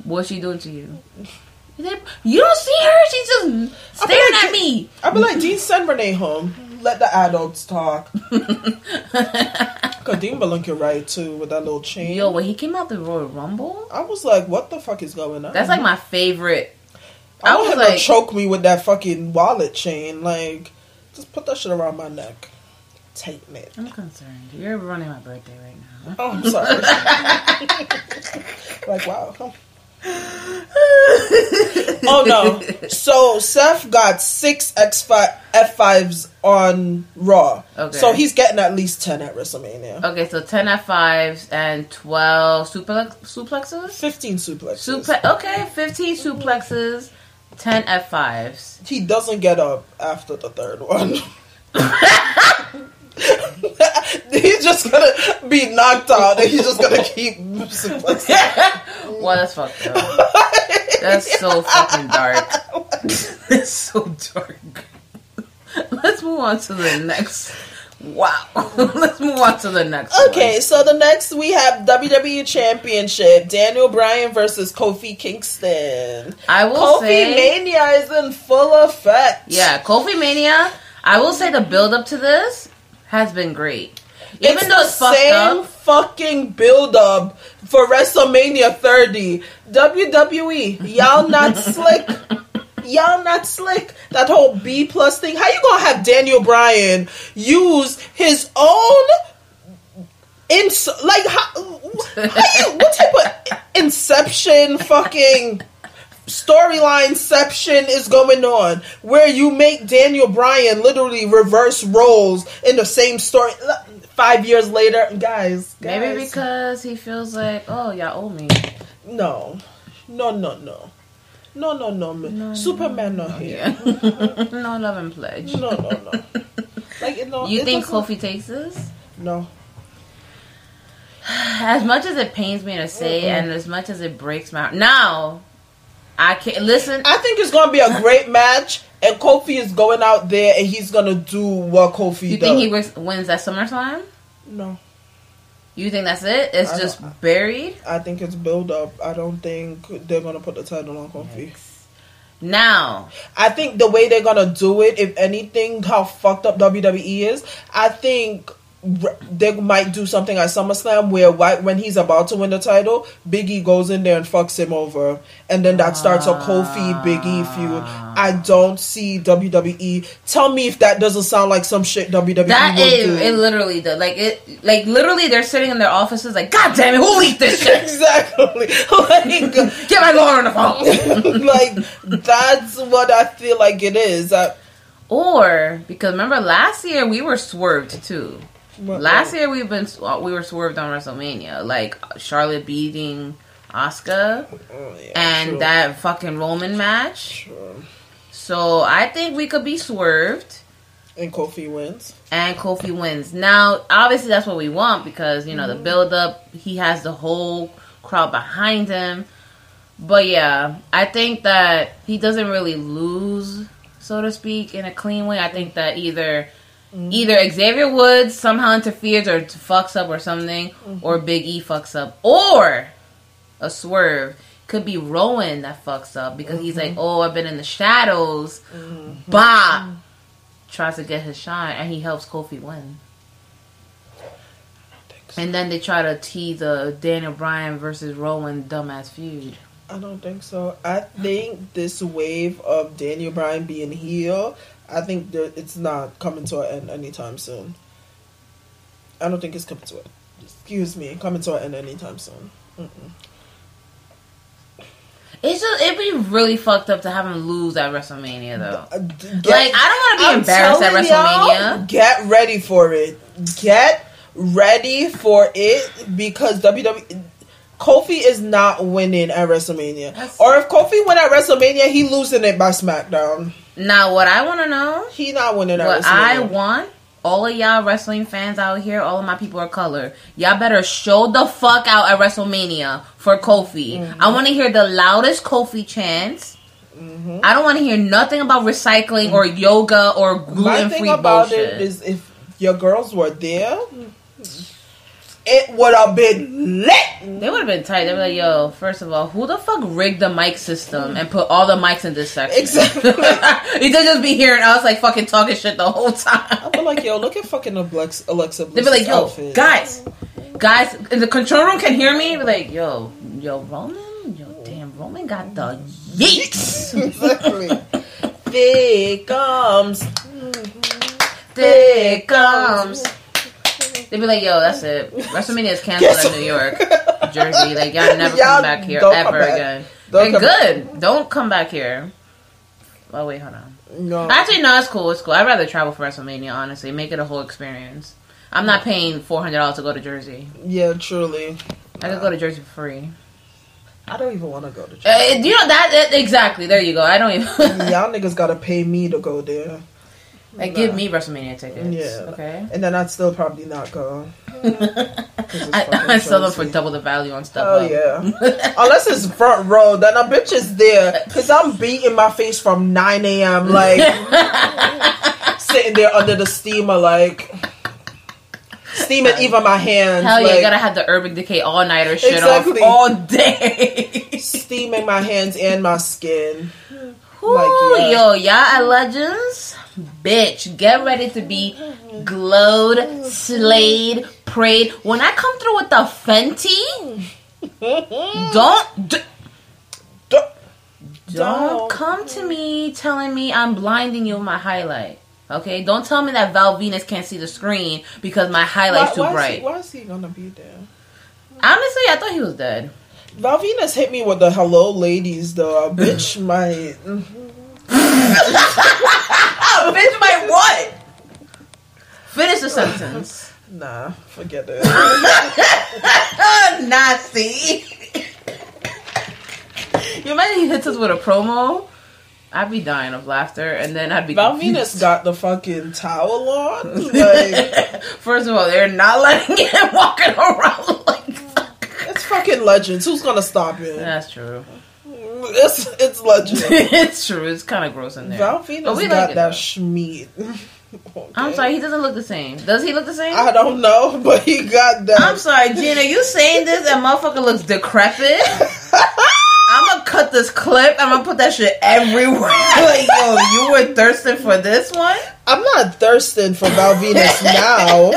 what's she doing to you? You don't see her? She's just staring like, at me. I'd be like, Dean, send Renee home. Let the adults talk. Cause Dean Belinka right too with that little chain. Yo, when he came out the Royal Rumble, I was like, what the fuck is going on? that's like my favorite. I, I was him to like- choke me with that fucking wallet chain. Like, just put that shit around my neck. Tighten it. I'm concerned. You're running my birthday right now. Oh, I'm sorry. like, wow. oh no! So Seth got six X five F fives on Raw. Okay. So he's getting at least ten at WrestleMania. Okay, so 10 F5s and 12 suplex- suplexes? Fifteen suplexes. Suple- okay, 15 suplexes, 10 F5s. he doesn't get up after the third one. he's just gonna be knocked out and he's just gonna keep suplexing. well, that's fucked up. That's so fucking dark. It's so dark. Let's move on to the next. Wow. Let's move on to the next. Okay, one. so the next we have WWE Championship: Daniel Bryan versus Kofi Kingston. I will say Kofi say, Mania is in full effect. yeah, Kofi Mania. I will say the build up to this has been great. Even it's though the it's fucked same up, fucking build up for WrestleMania 30. WWE, y'all not slick. Y'all not slick. That whole B plus thing. How you gonna have Daniel Bryan use his own ins like how, how you, what type of inception fucking storyline section is going on where you make Daniel Bryan literally reverse roles in the same story. Five years later guys, guys. maybe because he feels like, oh, y'all owe me. no. No no no. No no no, no. superman not here. No love and pledge. no no no. Like you know You think doesn't- Kofi takes this? no. As much as it pains me to say, and as much as it breaks my heart, now, I can't listen. I think it's gonna be a great match and Kofi is going out there and he's gonna do what Kofi You does think he wins, wins at SummerSlam? no You think that's it? It's I just buried. I think it's build up. I don't think they're gonna put the title on Kofi. Now, I think the way they're gonna do it, if anything, how fucked up WWE is, I think they might do something at SummerSlam where when he's about to win the title, Biggie goes in there and fucks him over, and then that starts a Kofi Biggie feud. Ah. I don't see WWE. Tell me if that doesn't sound like some shit WWE that is do. it. Literally does. Like it. Like literally, they're sitting in their offices. Like, God damn it, who leaked this shit? exactly. like, Get my lawyer on the phone. like that's what I feel like it is. I, or because remember last year we were swerved too. What- Last oh. year we've been uh, we were swerved on WrestleMania, like Charlotte beating Asuka, Oh, yeah, and true, that fucking Roman match. true. So I think we could be swerved and Kofi wins. and Kofi wins. Now, obviously that's what we want because you know the mm-hmm. build up. He has the whole crowd behind him. But yeah, I think that he doesn't really lose, so to speak, in a clean way. I think that either Mm-hmm. either Xavier Woods somehow interferes or fucks up or something, mm-hmm. or Big E fucks up, or a swerve could be Rowan that fucks up because he's like, mm-hmm. oh, I've been in the shadows, bah, tries to get his shine, and he helps Kofi win. And then they try to tease a Daniel Bryan versus Rowan dumbass feud. I don't think so. I think this wave of Daniel Bryan being heel, I think it's not coming to an end anytime soon. I don't think it's coming to it. Excuse me, coming to an end anytime soon. It's just it'd be really fucked up to have him lose at WrestleMania though. Uh, get- Like I don't want to be I'm embarrassed at WrestleMania. Get ready for it. Get ready for it because WWE. Kofi is not winning at WrestleMania. That's- or if Kofi win at WrestleMania, he losing it by SmackDown. Now, what I want to know, He not winning at what WrestleMania. I want, all of y'all wrestling fans out here, all of my people of color, y'all better show the fuck out at WrestleMania for Kofi. Mm-hmm. I want to hear the loudest Kofi chants. Mm-hmm. I don't want to hear nothing about recycling or yoga or gluten free bullshit. it is if your girls were there, it would have been lit. They would have been tight. They were like, "Yo, first of all, who the fuck rigged the mic system and put all the mics in this section?" Exactly. you could just be hearing us like fucking talking shit the whole time. I'd be like, yo, look at fucking Alexa, Alexa They'd be like, "Yo, outfit. guys, guys, in the control room can hear me." Be like, "Yo, yo, Roman, yo, damn, Roman got the yeeks." exactly. There comes. There comes. They'd be like, "Yo, that's it. WrestleMania is canceled Guess in New York, Jersey. Like, y'all never Y'all come back here ever back. again. Don't come back. good. Don't come back here." Oh wait, hold on. No. Actually, no, it's cool. It's cool. I'd rather travel for WrestleMania. Honestly, make it a whole experience. I'm not paying four hundred dollars to go to Jersey. Yeah, truly. I could go to Jersey for free. I don't even want to go to Uh, you know that, that exactly. There you go. I don't even. Y'all niggas gotta pay me to go there. Like, give me WrestleMania tickets. Yeah. Okay. And then I'd still probably not go. I, I sell them for double the value on stuff. Oh yeah. Unless it's front row, then a bitch is there because I'm beating my face from 9 a.m. Like sitting there under the steamer, like steaming even my hands. Hell yeah, like, you gotta have the Urban Decay all nighter shit Exactly. off all day. steaming my hands and my skin. Ooh, Like, yeah. yo, y'all are legends. Bitch, get ready to be glowed, slayed, prayed. When I come through with the Fenty, don't d- Don't- don't come to me telling me I'm blinding you with my highlight. Okay, don't tell me that Val Venis can't see the screen because my highlight's too why, bright. Is he, why is he gonna be there? Honestly, I thought he was dead. Val Venis hit me with the hello ladies though. Bitch might. Oh, bitch, my what? Finish the sentence. Nah, forget it. Nasty. you imagine he hits us with a promo? I'd be dying of laughter, and then I'd be. Val confused. Got the fucking towel on. Like, First of all, they're not letting him walking around like fucking legends. Who's gonna stop it? That's true. It's it's legend. it's true. It's kind of gross in there. Val But we got like that schmeat. I'm sorry, he doesn't look the same. Does he look the same? I don't know, but he got that. I'm sorry, Gina. You saying this and motherfucker looks decrepit? I'm gonna cut this clip. I'm gonna put that shit everywhere. like, yo, you were thirsting for this one? I'm not thirsting for Val Venis now,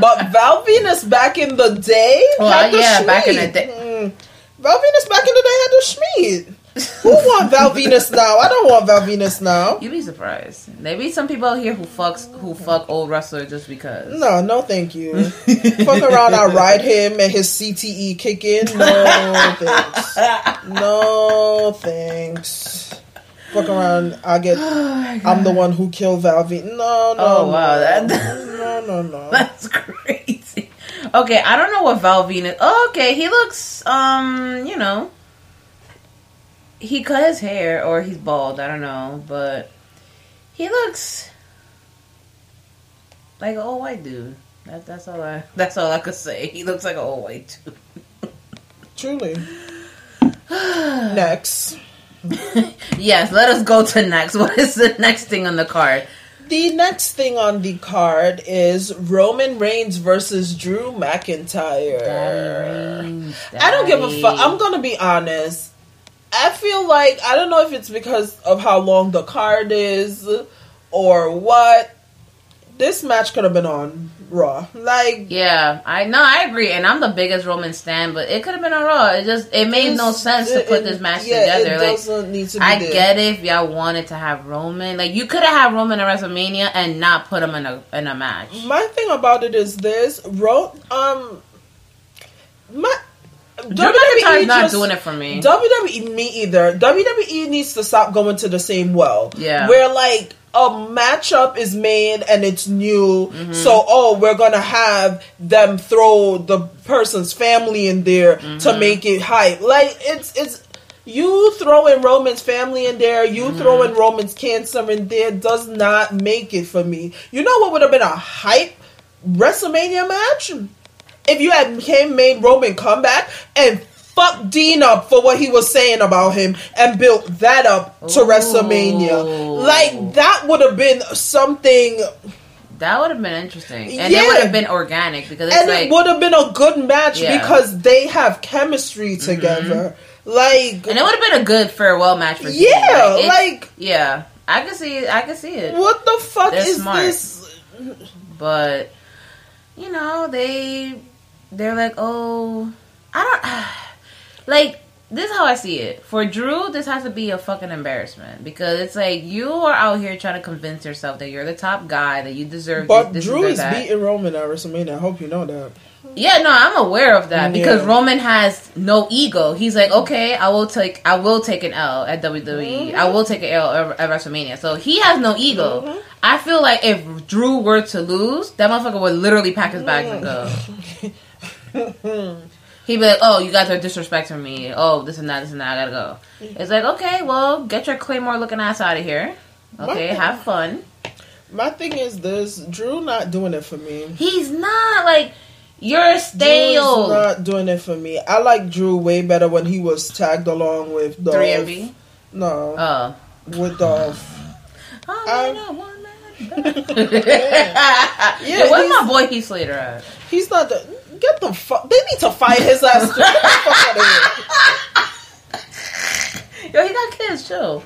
but Val Venis back in the day Well, had the yeah, back in the day. Mm. Val Venis back in the day had the schmeat. Who want Val Venis now? I don't want Val Venis now. You'd be surprised. There be some people here who fucks who fuck old wrestlers just because. No, no, thank you. Fuck around, I ride him and his CTE kick in. No thanks. No thanks. Fuck around, I get. I'm the one who killed Val Venis. No, no. Oh, wow, no. that- no, no, no. That's crazy. Okay, I don't know what Val Venis. Oh, okay, he looks um, you know, he cut his hair or he's bald. I don't know, but he looks like an old white dude. That, that's all I. That's all I could say. He looks like an old white dude. Truly. Next. Yes, let us go to next. What is the next thing on the card? The next thing on the card is Roman Reigns versus Drew McIntyre. I don't give a fuck. I'm gonna be honest. I feel like I don't know if it's because of how long the card is or what. This match could have been on Raw. Like Yeah, I know, I agree, and I'm the biggest Roman stan, but it could have been on Raw. It just it made no sense to put it- this match yeah, together. It Like doesn't need to be I there. get it if y'all wanted to have Roman, like you could have had Roman at WrestleMania and not put him in a in a match. My thing about it is this: Ro- um, my McIntyre's not doing it for me. WWE me either. WWE needs to stop going to the same well. Yeah. Where like a matchup is made and it's new, Mm-hmm. so oh, we're gonna have them throw the person's family in there Mm-hmm. to make it hype. Like it's it's you throwing Roman's family in there, you Mm-hmm. throwing Roman's cancer in there does not make it for me. You know what would have been a hype WrestleMania match? If you had him made Roman come back and fuck Dean up for what he was saying about him and built that up to Ooh. WrestleMania. Like that would have been something That would have been interesting, and Yeah. it would have been organic because it's and like it would have been a good match Yeah. because they have chemistry mm-hmm. together. Like and it would have been a good farewell match for Dean. Yeah, it's- like- yeah, I can see I can see it. what the fuck They're is smart. this? but you know they they're like oh i don't like this is how i see it for drew this has to be a fucking embarrassment because it's like you are out here trying to convince yourself that you're the top guy that you deserve But this, this Drew is that. beating Roman at WrestleMania. I hope you know that. yeah no i'm aware of that because Yeah. roman has no ego he's like okay i will take i will take an l at wwe Mm-hmm. i will take an l at, at wrestlemania so he has no ego Mm-hmm. i feel like if drew were to lose that motherfucker would literally pack his bags and go He'd be like, "Oh, you guys are disrespecting me. Oh, this and that, this and that. I gotta go." It's like, okay, well, get your Claymore looking ass out of here. Okay, have fun. My thing is this: Drew not doing it for me. He's not like you're stale. is not doing it for me. I like Drew way better when he was tagged along with Dolph. 3MB. No, Oh. with Dolph. Oh, Um, no, one man. Yeah, Yeah, where's my boy Heath Slater at? He's not the. Get the fuck. They need to fight his ass. Get the fuck out of here. Yo, he got kids, chill.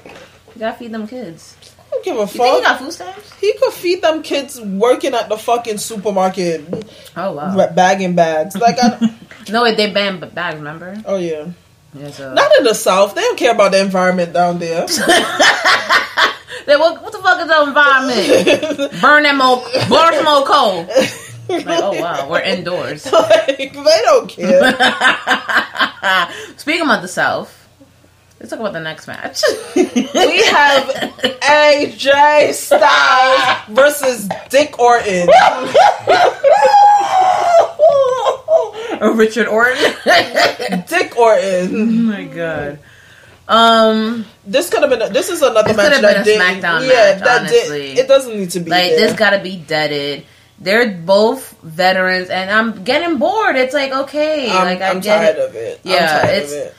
You gotta feed them kids. I don't give a You think he got food stamps? He could feed them kids working at the fucking supermarket, Oh wow. bagging bags. Like, I, No, they banned bags, remember? oh yeah. Yeah, so. Not in the south. They don't care about the environment down there. They, what, what the fuck is the environment? Burn them old, burn some old coal. Like, oh wow, we're indoors. like, they don't care. Speaking about the South, let's talk about the next match. We have AJ Styles versus Dick Orton. Richard Orton. oh Dick Orton. Oh my god. Um, This could have been. A, this is another This match could have that a did. Yeah, match, that honestly. did. It doesn't need to be like there. this got to be deaded. They're both veterans, and I'm getting bored. It's like okay, I'm, like I I'm get tired it. of it. Yeah, I'm tired it's- of it.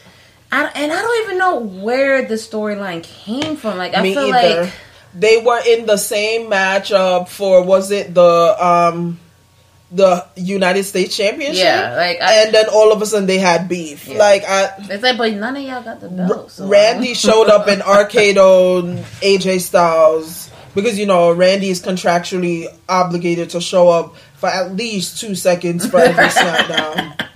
I, and I don't even know where the storyline came from. Like I Me feel either. like they were in the same matchup for was it the um the United States Championship? yeah, like I, and then all of a sudden they had beef. Yeah. Like I, it's like, but none of y'all got the belt. So Randy showed up in RKO'd AJ Styles because you know Randy is contractually obligated to show up for at least two seconds for every SmackDown.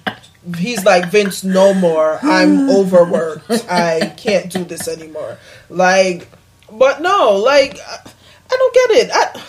He's like Vince, no more. I'm overworked. I can't do this anymore. Like, but no, like I, don't get it. I,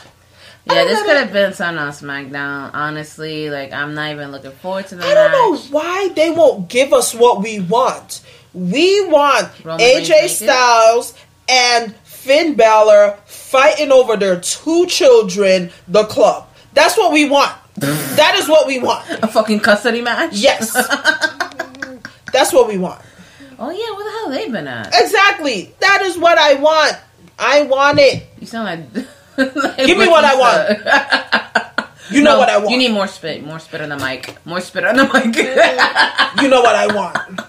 Yeah, this could have been something on SmackDown. Honestly, like I'm not even looking forward to the I don't know why they won't give us what we want. We want Roman AJ? Styles and Finn Balor fighting over their two children, the club. That's what we want. that is what we want. A fucking custody match. Yes. That's what we want. Oh yeah, where the hell they been at? Exactly. That is what I want. I want it. You sound like. like Give me what I want. want. You know what I want. You need more spit. More spit on the mic. More spit on the mic. you know what I want.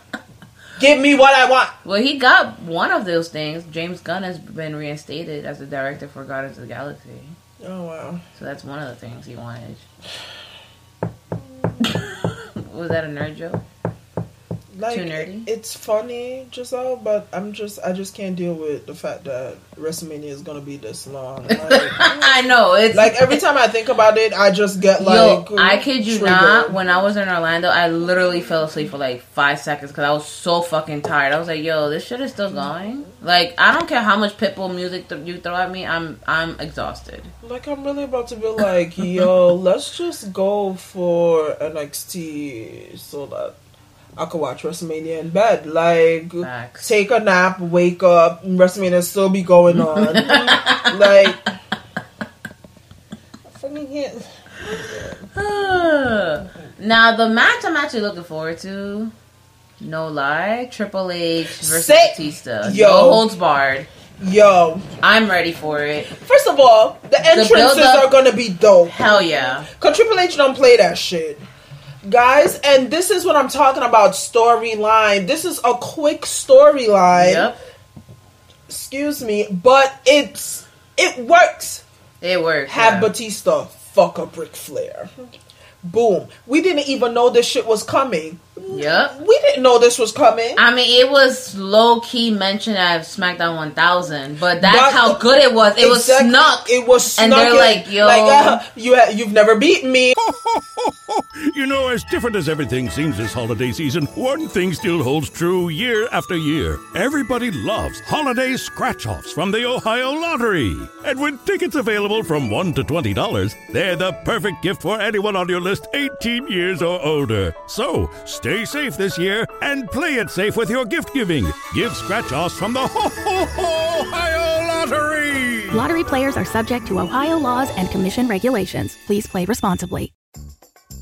Give me what I want. well, he got one of those things. James Gunn has been reinstated as the director for Guardians of the Galaxy. Oh wow. So that's one of the things he wanted. Was that a nerd joke? Like Too nerdy? it's funny Giselle, but I'm just I just can't deal with the fact that WrestleMania is gonna be this long. Like, I know it's like, every time I think about it, I just get like Yo, I kid you triggered. not. When I was in Orlando, I literally fell asleep for like five seconds because I was so fucking tired. I was like, "Yo, this shit is still going." Like, I don't care how much Pitbull music th- you throw at me. I'm I'm exhausted. Like I'm really about to be like, yo, let's just go for NXT so that I could watch WrestleMania in bed. Like Facts. take a nap, wake up, WrestleMania still be going on. like I fucking can't now the match I'm actually looking forward to. No lie, Triple H versus Say- Batista. Yo. No holds barred. Yo, I'm ready for it. first of all, the entrances build-up- are gonna be dope. Hell yeah. Cause Triple H don't play that shit. Guys, and this is what I'm talking about storyline. This is a quick storyline. Yep. Excuse me, but it's it works. It works. Have yeah. Batista fuck a brick Flair. Boom. We didn't even know this shit was coming. Yep. We didn't know this was coming. I mean, it was low key mentioned at SmackDown 1000, but that's But- how good it was. It was Exactly. snuck. It was snuck. And they're in. like, yo. like uh, you ha- you've never beaten me. You know, as different as everything seems this holiday season, one thing still holds true year after year. Everybody loves holiday scratch offs from the Ohio Lottery. And with tickets available from $1 to $20, they're the perfect gift for anyone on your list 18 years or older. So stay safe this year and play it safe with your gift giving. Give scratch offs from the Ho Ho Ho Ohio Lottery. Lottery players are subject to Ohio laws and commission regulations. Please play responsibly.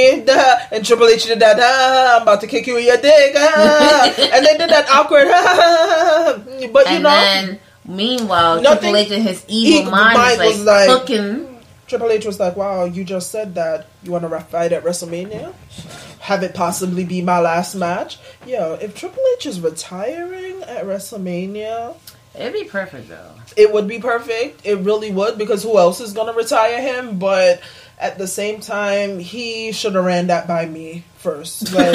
And, and Triple H did that, ah, I'm about to kick you in your dick, ah, and they did that awkward, ah, but you and know, then, meanwhile, Nothing- Triple H in his evil He- mind mind was like, like- cooking. Triple H was like, wow, you just said that you want to fight at WrestleMania? Have it possibly be my last match? Yo, if Triple H is retiring at WrestleMania, It'd be perfect though. it would be perfect. It really would because who else is gonna retire him? But at the same time, he should have ran that by me first, like,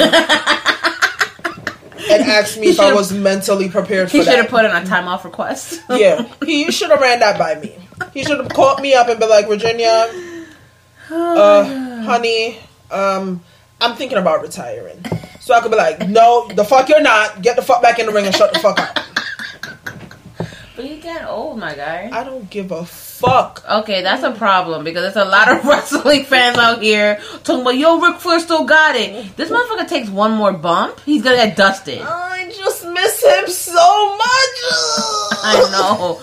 and asked me if I was mentally prepared He for should have put in a time off request. yeah, he should have ran that by me. He should have called me up and been like, Virginia, uh, honey, um, I'm thinking about retiring. So I could be like, no, the fuck you're not. Get the fuck back in the ring and shut the fuck up. But you get old, my guy. I don't give a fuck. Okay, that's a problem because there's a lot of wrestling fans out here talking about, yo, Ric Flair still got it. This motherfucker takes one more bump, he's gonna get dusted. I just miss him so much. I know.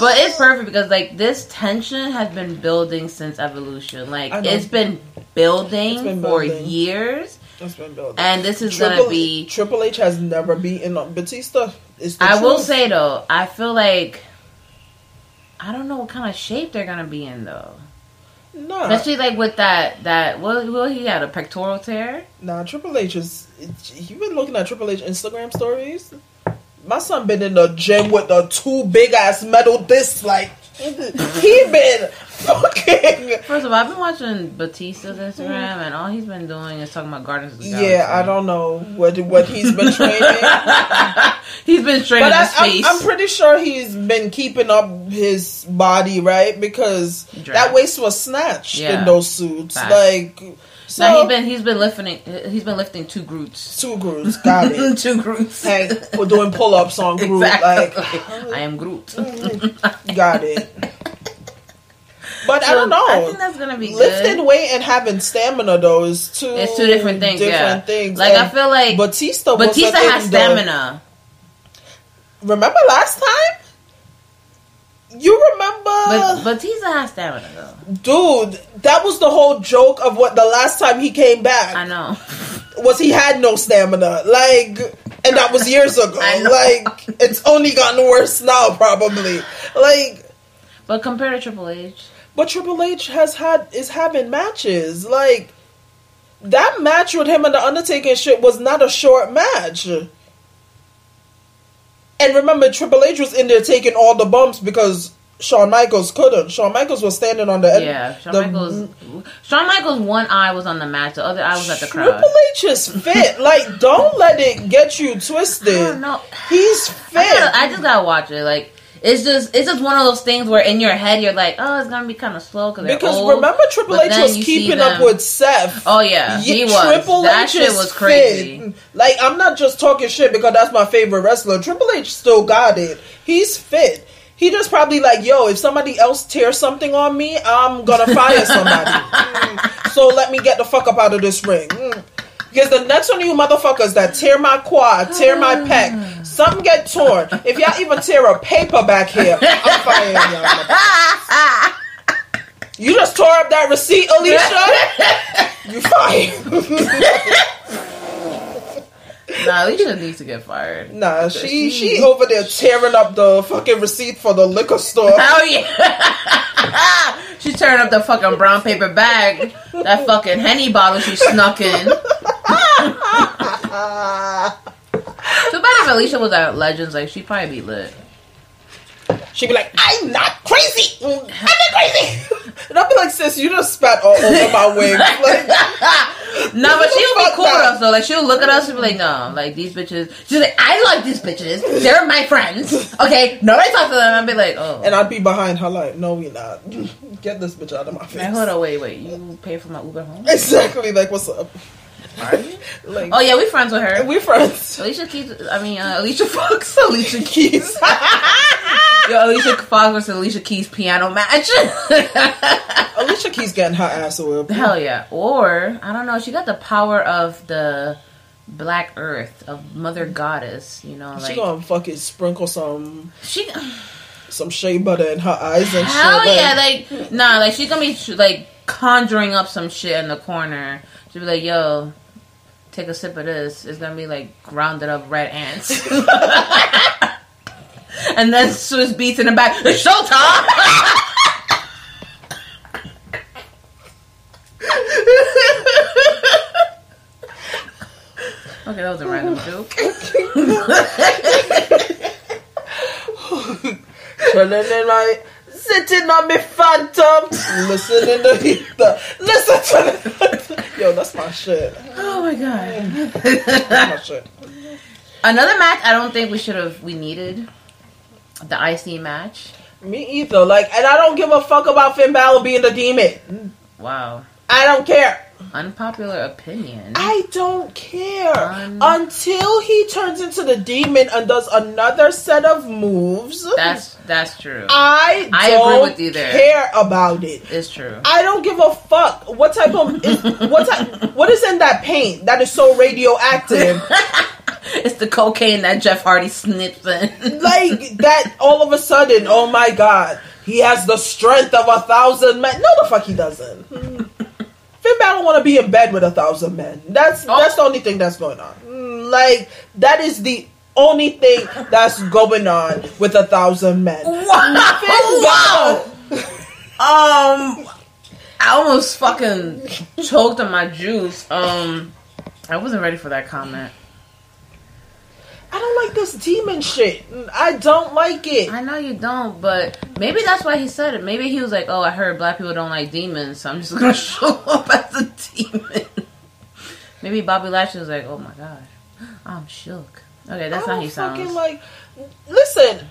But it's perfect because like this tension has been building since evolution. Like it's been building It's been for years. It's been building. And this is Triple, gonna be Triple H has never beaten Batista. I will say though, I feel like I don't know what kind of shape they're gonna be in though. nah, Especially like with that that what well he had a pectoral tear. nah. Triple H is. You've been looking at Triple H Instagram stories. My son been in the gym with the two big ass metal discs. Like he been fucking. First of all, I've been watching Batista's Instagram and all he's been doing is talking about Guardians of the Galaxy. Yeah, I don't know what what he's been training. He's been training But I, his face. I'm, I'm pretty sure he's been keeping up his body, right? Because that waist was snatched Yeah. in those suits. Facts. Like, so he's been he's been lifting he's been lifting two Groots. two Groots, got it. two Groots. hey, we're doing pull ups on Groot. Exactly. Like, I am Groot. got it. But I don't know. I think that's gonna be Lifting good. weight and having stamina, though, is two. It's two different things. Different yeah. things. Like I feel like Batista. Batista has the- stamina. Remember last time? You remember? But Batista has stamina though. Dude, that was the whole joke of what the last time he came back I know. was he had no stamina. Like and that was years ago. Like it's only gotten worse now probably. Like But compared to Triple H, but Triple H has had is having matches. Like that match with him and the Undertaker shit was not a short match. And remember, Triple H was in there taking all the bumps because Shawn Michaels couldn't. Shawn Michaels was standing on the end. yeah, Shawn the- Michaels. Shawn Michaels' one eye was on the match, the other eye was at the crowd. Triple H is fit. like, don't let it get you twisted. No. He's fit. I, gotta, I just gotta watch it. Like it's just it's just one of those things where in your head you're like, oh, it's gonna be kind of slow because because old. remember, Triple but H was keeping up with Seth. Oh yeah, he was. Triple that H shit was crazy. Fit. Like, I'm not just talking shit because that's my favorite wrestler. Triple H still got it. He's fit. He just probably like, yo, if somebody else tears something on me, I'm gonna fire somebody. Mm. So let me get the fuck up out of this ring. Mm. Because the next one of you motherfuckers that tear my quad, tear my pec, something get torn. If y'all even tear a paper back here, I'm firing y'all. motherfuckers. You just tore up that receipt, Alicia. You fired. Nah, Alicia needs to get fired. Nah, she she over there tearing up the fucking receipt for the liquor store. Hell oh, yeah! she turned up the fucking brown paper bag, that fucking henny bottle she snuck in. Too bad if Alicia was at Legends, like she'd probably be lit. She'd be like, "I'm not crazy. I'm not crazy." And I'd be like, "Sis, you just spat all over my wig." Like, No, but she'll be Fuck cool with that. us though. Like she'll look at us and be like, "No, like these bitches." She's like, "I like these bitches. They're my friends." Okay, nobody talk to them. I'd be like, "Oh." and I'd be behind her like, "No, we not. Get this bitch out of my face." Like, hold on, wait, wait. You pay for my Uber home? Exactly. Like, what's up? Are you? Like, Oh yeah, we friends with her. we friends. Alicia Keys. I mean, uh, Alicia Fox. Alicia Keys. Yo, Alicia Fox versus Alicia Keys piano match. Alicia Keys getting her ass whipped. Hell yeah. Or I don't know. She got the power of the Black Earth of Mother Goddess. You know, She like gonna fucking sprinkle some she. some shea butter in her eyes and shit. Hell shit. yeah! Like nah, like she's gonna be like conjuring up some shit in the corner. She'll be like, "Yo, take a sip of this." It's gonna be like grounded up red ants. and then Swizz Beatz in the back. It's showtime. okay, that was a random joke. Chilling in my sitting on me phantom, listening to the listen to the yo. That's my shit. Oh my god. That's my shit. Another match I don't think we should have we needed. The IC match. Me either. Like, and I don't give a fuck about Finn Balor being the demon. Wow. I don't care. Unpopular opinion. I don't care Un- until he turns into the demon and does another set of moves. That's that's true. I I agree with you there. care about it. It's true. I don't give a fuck. What type of is, what type, what is in that paint that is so radioactive? It's the cocaine that Jeff Hardy snips in. like that all of a sudden, oh my god, he has the strength of a thousand men. No, the fuck he doesn't. Hmm. don't want to be in bed with a thousand men. That's Oh. that's the only thing that's going on. Like that is the only thing that's going on with a thousand men. wow. Wow. Um I almost fucking choked on my juice. Um I wasn't ready for that comment. I don't like this demon shit. I don't like it. I know you don't, but maybe that's why he said it. Maybe he was like, "Oh, I heard black people don't like demons, so I'm just gonna show up as a demon." maybe Bobby Lashley was like, "Oh my god, I'm shook." Okay, that's I how he fucking sounds. like. Listen,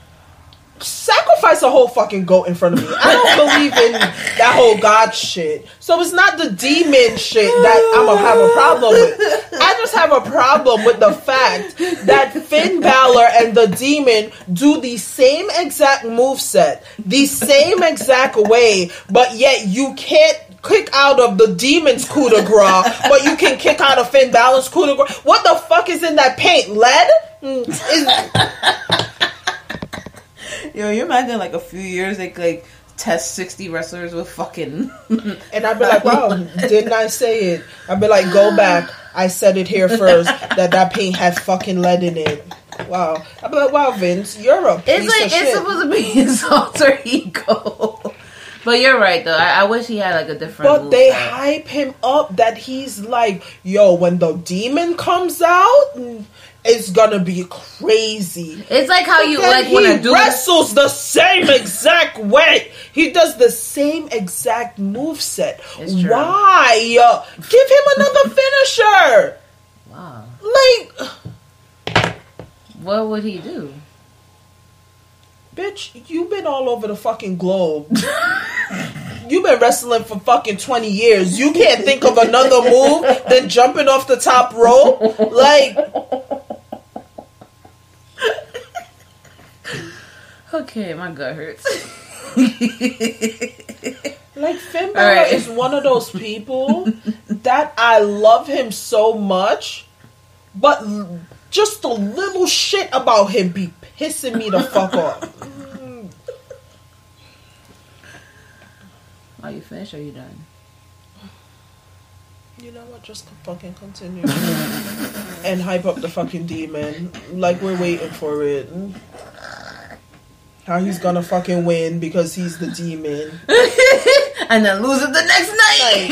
sacrifice a whole fucking goat in front of me. I don't believe in that whole god shit. So it's not the demon shit that I'm gonna have a problem with. I just have a problem with the fact that Finn Balor and the demon do the same exact move set, the same exact way, but yet you can't. Kick out of the demon's coup de grace, but you can kick out of Finn Balor's coup de grace. What the fuck is in that paint? Lead? Mm, is- Yo, you imagine like a few years they like test sixty wrestlers with fucking. And I'd be like, wow, didn't I say it? I'd be like, go back. I said it here first that that paint had fucking lead in it. Wow. I'd be like, wow, Vince, you're a piece It's like it's shit. supposed to be his alter ego. But you're right though. I, I wish he had like a different. but they moveset. hype him up that he's like, yo, when the demon comes out, it's gonna be crazy. It's like how you Then like he when a dude. wrestles the same exact way. He does the same exact move set. Why? Uh, give him another finisher. Wow. Like, What would he do? bitch, you've been all over the fucking globe. You've been wrestling for fucking 20 years. You can't think of another move than jumping off the top rope? Like, Okay, my gut hurts. like Finn Balor Alright. is one of those people that I love him so much, but just a little shit about him be pissing me the fuck off. Are you finished or you done? You know what? Just fucking continue and hype up the fucking demon. Like we're waiting for it. How he's gonna fucking win because he's the demon and then lose it the next night.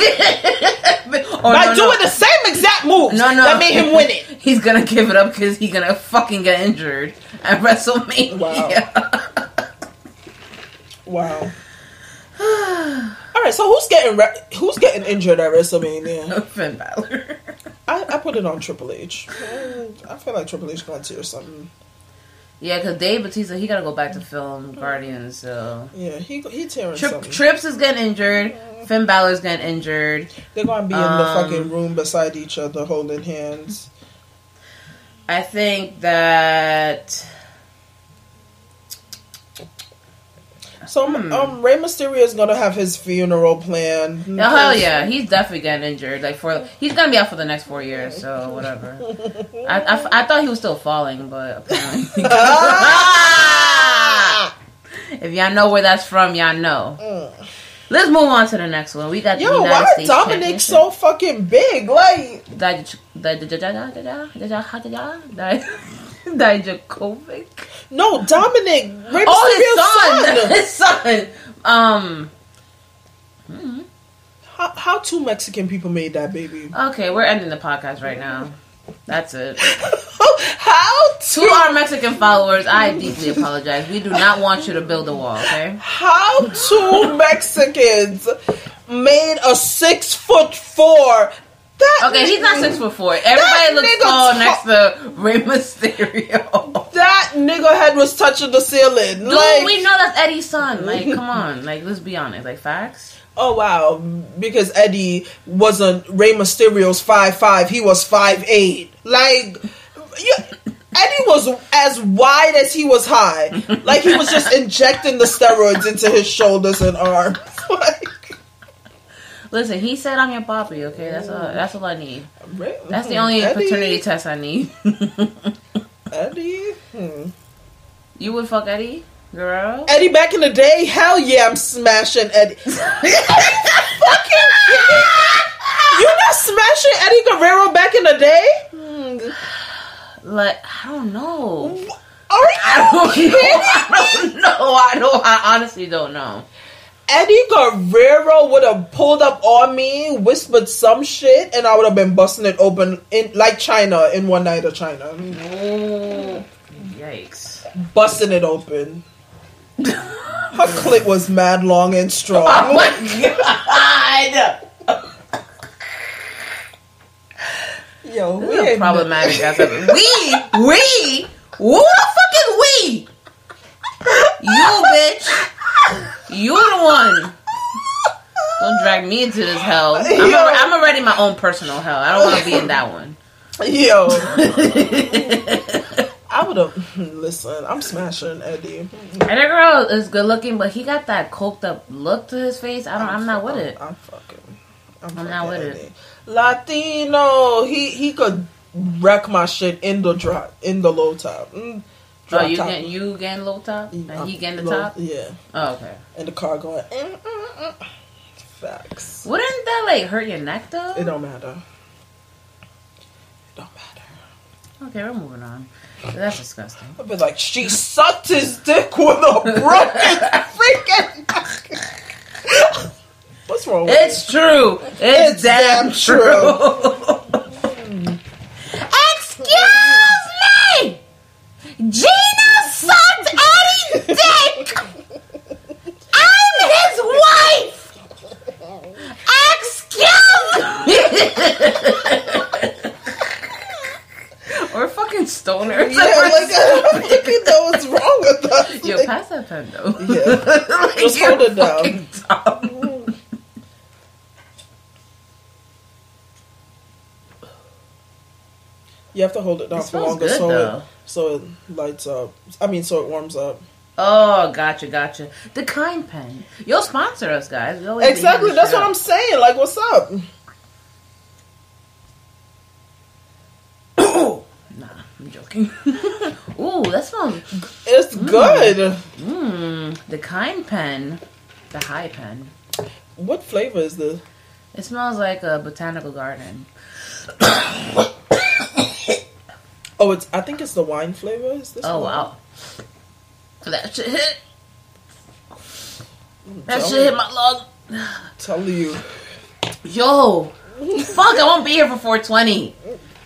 or oh, by no, no. doing the same exact move No, no. that made him win it. He's gonna give it up because he's gonna fucking get injured at WrestleMania. Wow. wow. All right, so who's getting re- who's getting injured at WrestleMania? Finn Balor. I, I put it on Triple H. Mm, feel like Triple H got to or something. Yeah, because Dave Batista he gotta go back to film Guardians. So Yeah, he he tearing Tri- something. Trips is getting injured. Finn Balor's getting injured. They're gonna be in the Um, fucking room beside each other, holding hands. I think that So Hmm. um, Rey Mysterio is gonna have his funeral plan. oh hell yeah, he's definitely getting injured. Like for he's gonna be out for the next four years. So whatever. I, I, I thought he was still falling, but apparently. if y'all know where that's from, y'all know. Let's move on to the next one. We got the Yo, United why States Dominic so fucking big? Like, Dijakovic? No, Dominic. Ray oh, his son. son. his son. Um. How, how two Mexican people made that baby? Okay, we're ending the podcast right now. That's it. how to our Mexican followers, I deeply apologize. We do not want you to build a wall. Okay. How two Mexicans made a six foot four that Okay, he's not six foot four. Everybody looks tall ta- next to Rey Mysterio. That nigga head was touching the ceiling. Dude, like, we know that's Eddie's son. Like, come on. Like, let's be honest. Like, facts? oh wow, because Eddie wasn't Rey Mysterio's five five. He was five eight. Like, you, Eddie was as wide as he was high. Like he was just injecting the steroids into his shoulders and arms. like, Listen, he said I'm your poppy, okay? That's all, that's all I need. That's the only Eddie, paternity test I need. Eddie. Hmm. you would fuck Eddie? Girl? Eddie back in the day, hell yeah, I'm smashing Eddie. Fucking? You not smashing Eddie Guerrero back in the day? Like, I don't know. Are you I don't kidding? know. I don't know. I don't. I honestly don't know. Eddie Guerrero would have pulled up on me, whispered some shit, and I would have been busting it open in like Chyna in one night of Chyna, Oh, yikes! busting it open. Her clit was mad long and strong. Oh my god! Yo, we This is ain't problematic as ever. We, we, who the fuck is we? You bitch. You the one. Don't drag me into this hell. I'm, Yo. a, I'm already my own personal hell. I don't want to be in that one. Yo. I would have. Listen, I'm smashing Eddie. And that girl is good looking, but he got that coked up look to his face. I don't. I'm not with it. I'm fucking. I'm, I'm not with it. Latino. He he could wreck my shit in the drop in the low top. Mm, Oh, you top. getting you getting low top, and he getting the Low- top. Yeah, Oh, okay. and the car going. Mm, mm, mm. Facts. Wouldn't that like hurt your neck though? It don't matter. It don't matter. Okay, we're moving on. That's disgusting. I'd be like, she sucked his dick with a broken freaking. What's wrong with It's true. It's, It's damn, damn true. Excuse me. Gina sucked Eddie's dick. I'm his wife. Excuse me. We're fucking stoners. Yeah, like I'm thinking that was wrong with us. Yo, Like, pass that pen though. Yeah. Like, Just you're hold it down. dumb. you have to hold it down It for longer good, so though. So it lights up. I mean, so it warms up. Oh, gotcha, gotcha. The kind pen. You'll sponsor us, guys. Exactly. That's what. I'm saying. Like, what's up? Nah, I'm joking. Ooh, that smells. It's mm. good. Mmm, the kind pen, the high pen. What flavor is this? It smells like a botanical garden. Oh, it's. I think it's the wine flavor. Is this? Oh one? wow, that shit hit. That shit hit my lung. Tell you. Yo, fuck! I won't be here for 420.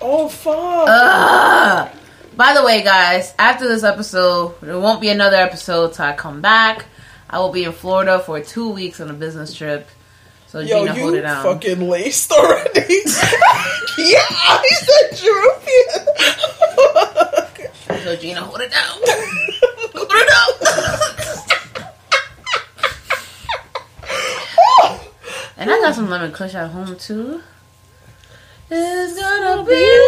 Oh fuck. Ugh. By the way, guys, after this episode, there won't be another episode till I come back. I will be in Florida for two weeks on a business trip. So Yo, Gina, hold it you fucking laced already. yeah, I said European. So Gina, hold it down. hold it down. and I got some lemon kush at home too. It's gonna be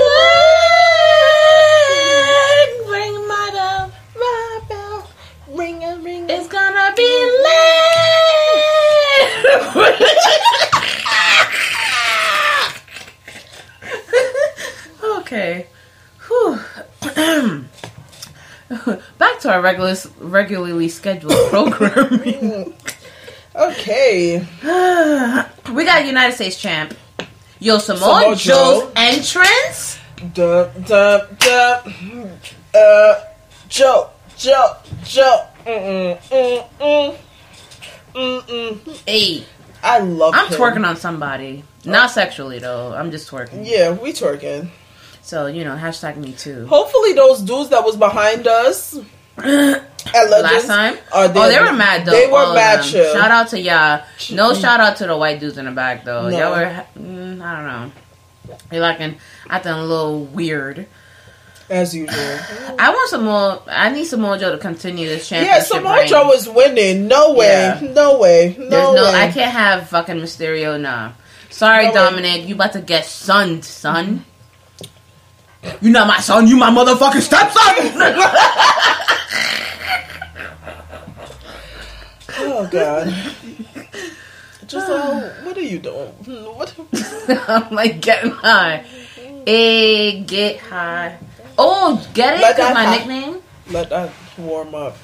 like ring my bell, my bell, Ring a ring. It's gonna be late. okay. Back to our regular, regularly scheduled programming. Okay. we got United States champ. Yo, Samoa Samoa Joe's Joe. entrance. Duh, duh, duh. Uh, Joe, Joe, Joe. Mm-mm, mm-mm. Mm-mm. Hey, I love I'm him. twerking on somebody. Not sexually though. I'm just twerking. Yeah, we twerking. So you know, hashtag me too. Hopefully, those dudes that was behind us Legends Last time, are oh, they were mad though. They were mad Shout out to y'all. No shout out to the white dudes in the back though. No. Y'all were, mm, I don't know. You're looking acting a little weird. as usual. I want some more. I need Samoa Joe to continue this championship. yeah. Samoa. Joe was winning. No way. Yeah. No way. No There's no. way. I can't have fucking Mysterio. Nah. Sorry, No way. Dominic. You about to get sunned, son. You not my son. You my motherfucking stepson. Oh God. Just uh, what are you doing? What? I'm like getting high. Hey, get high. Oh, get it? Let 'Cause that my high- nickname. Let that warm up.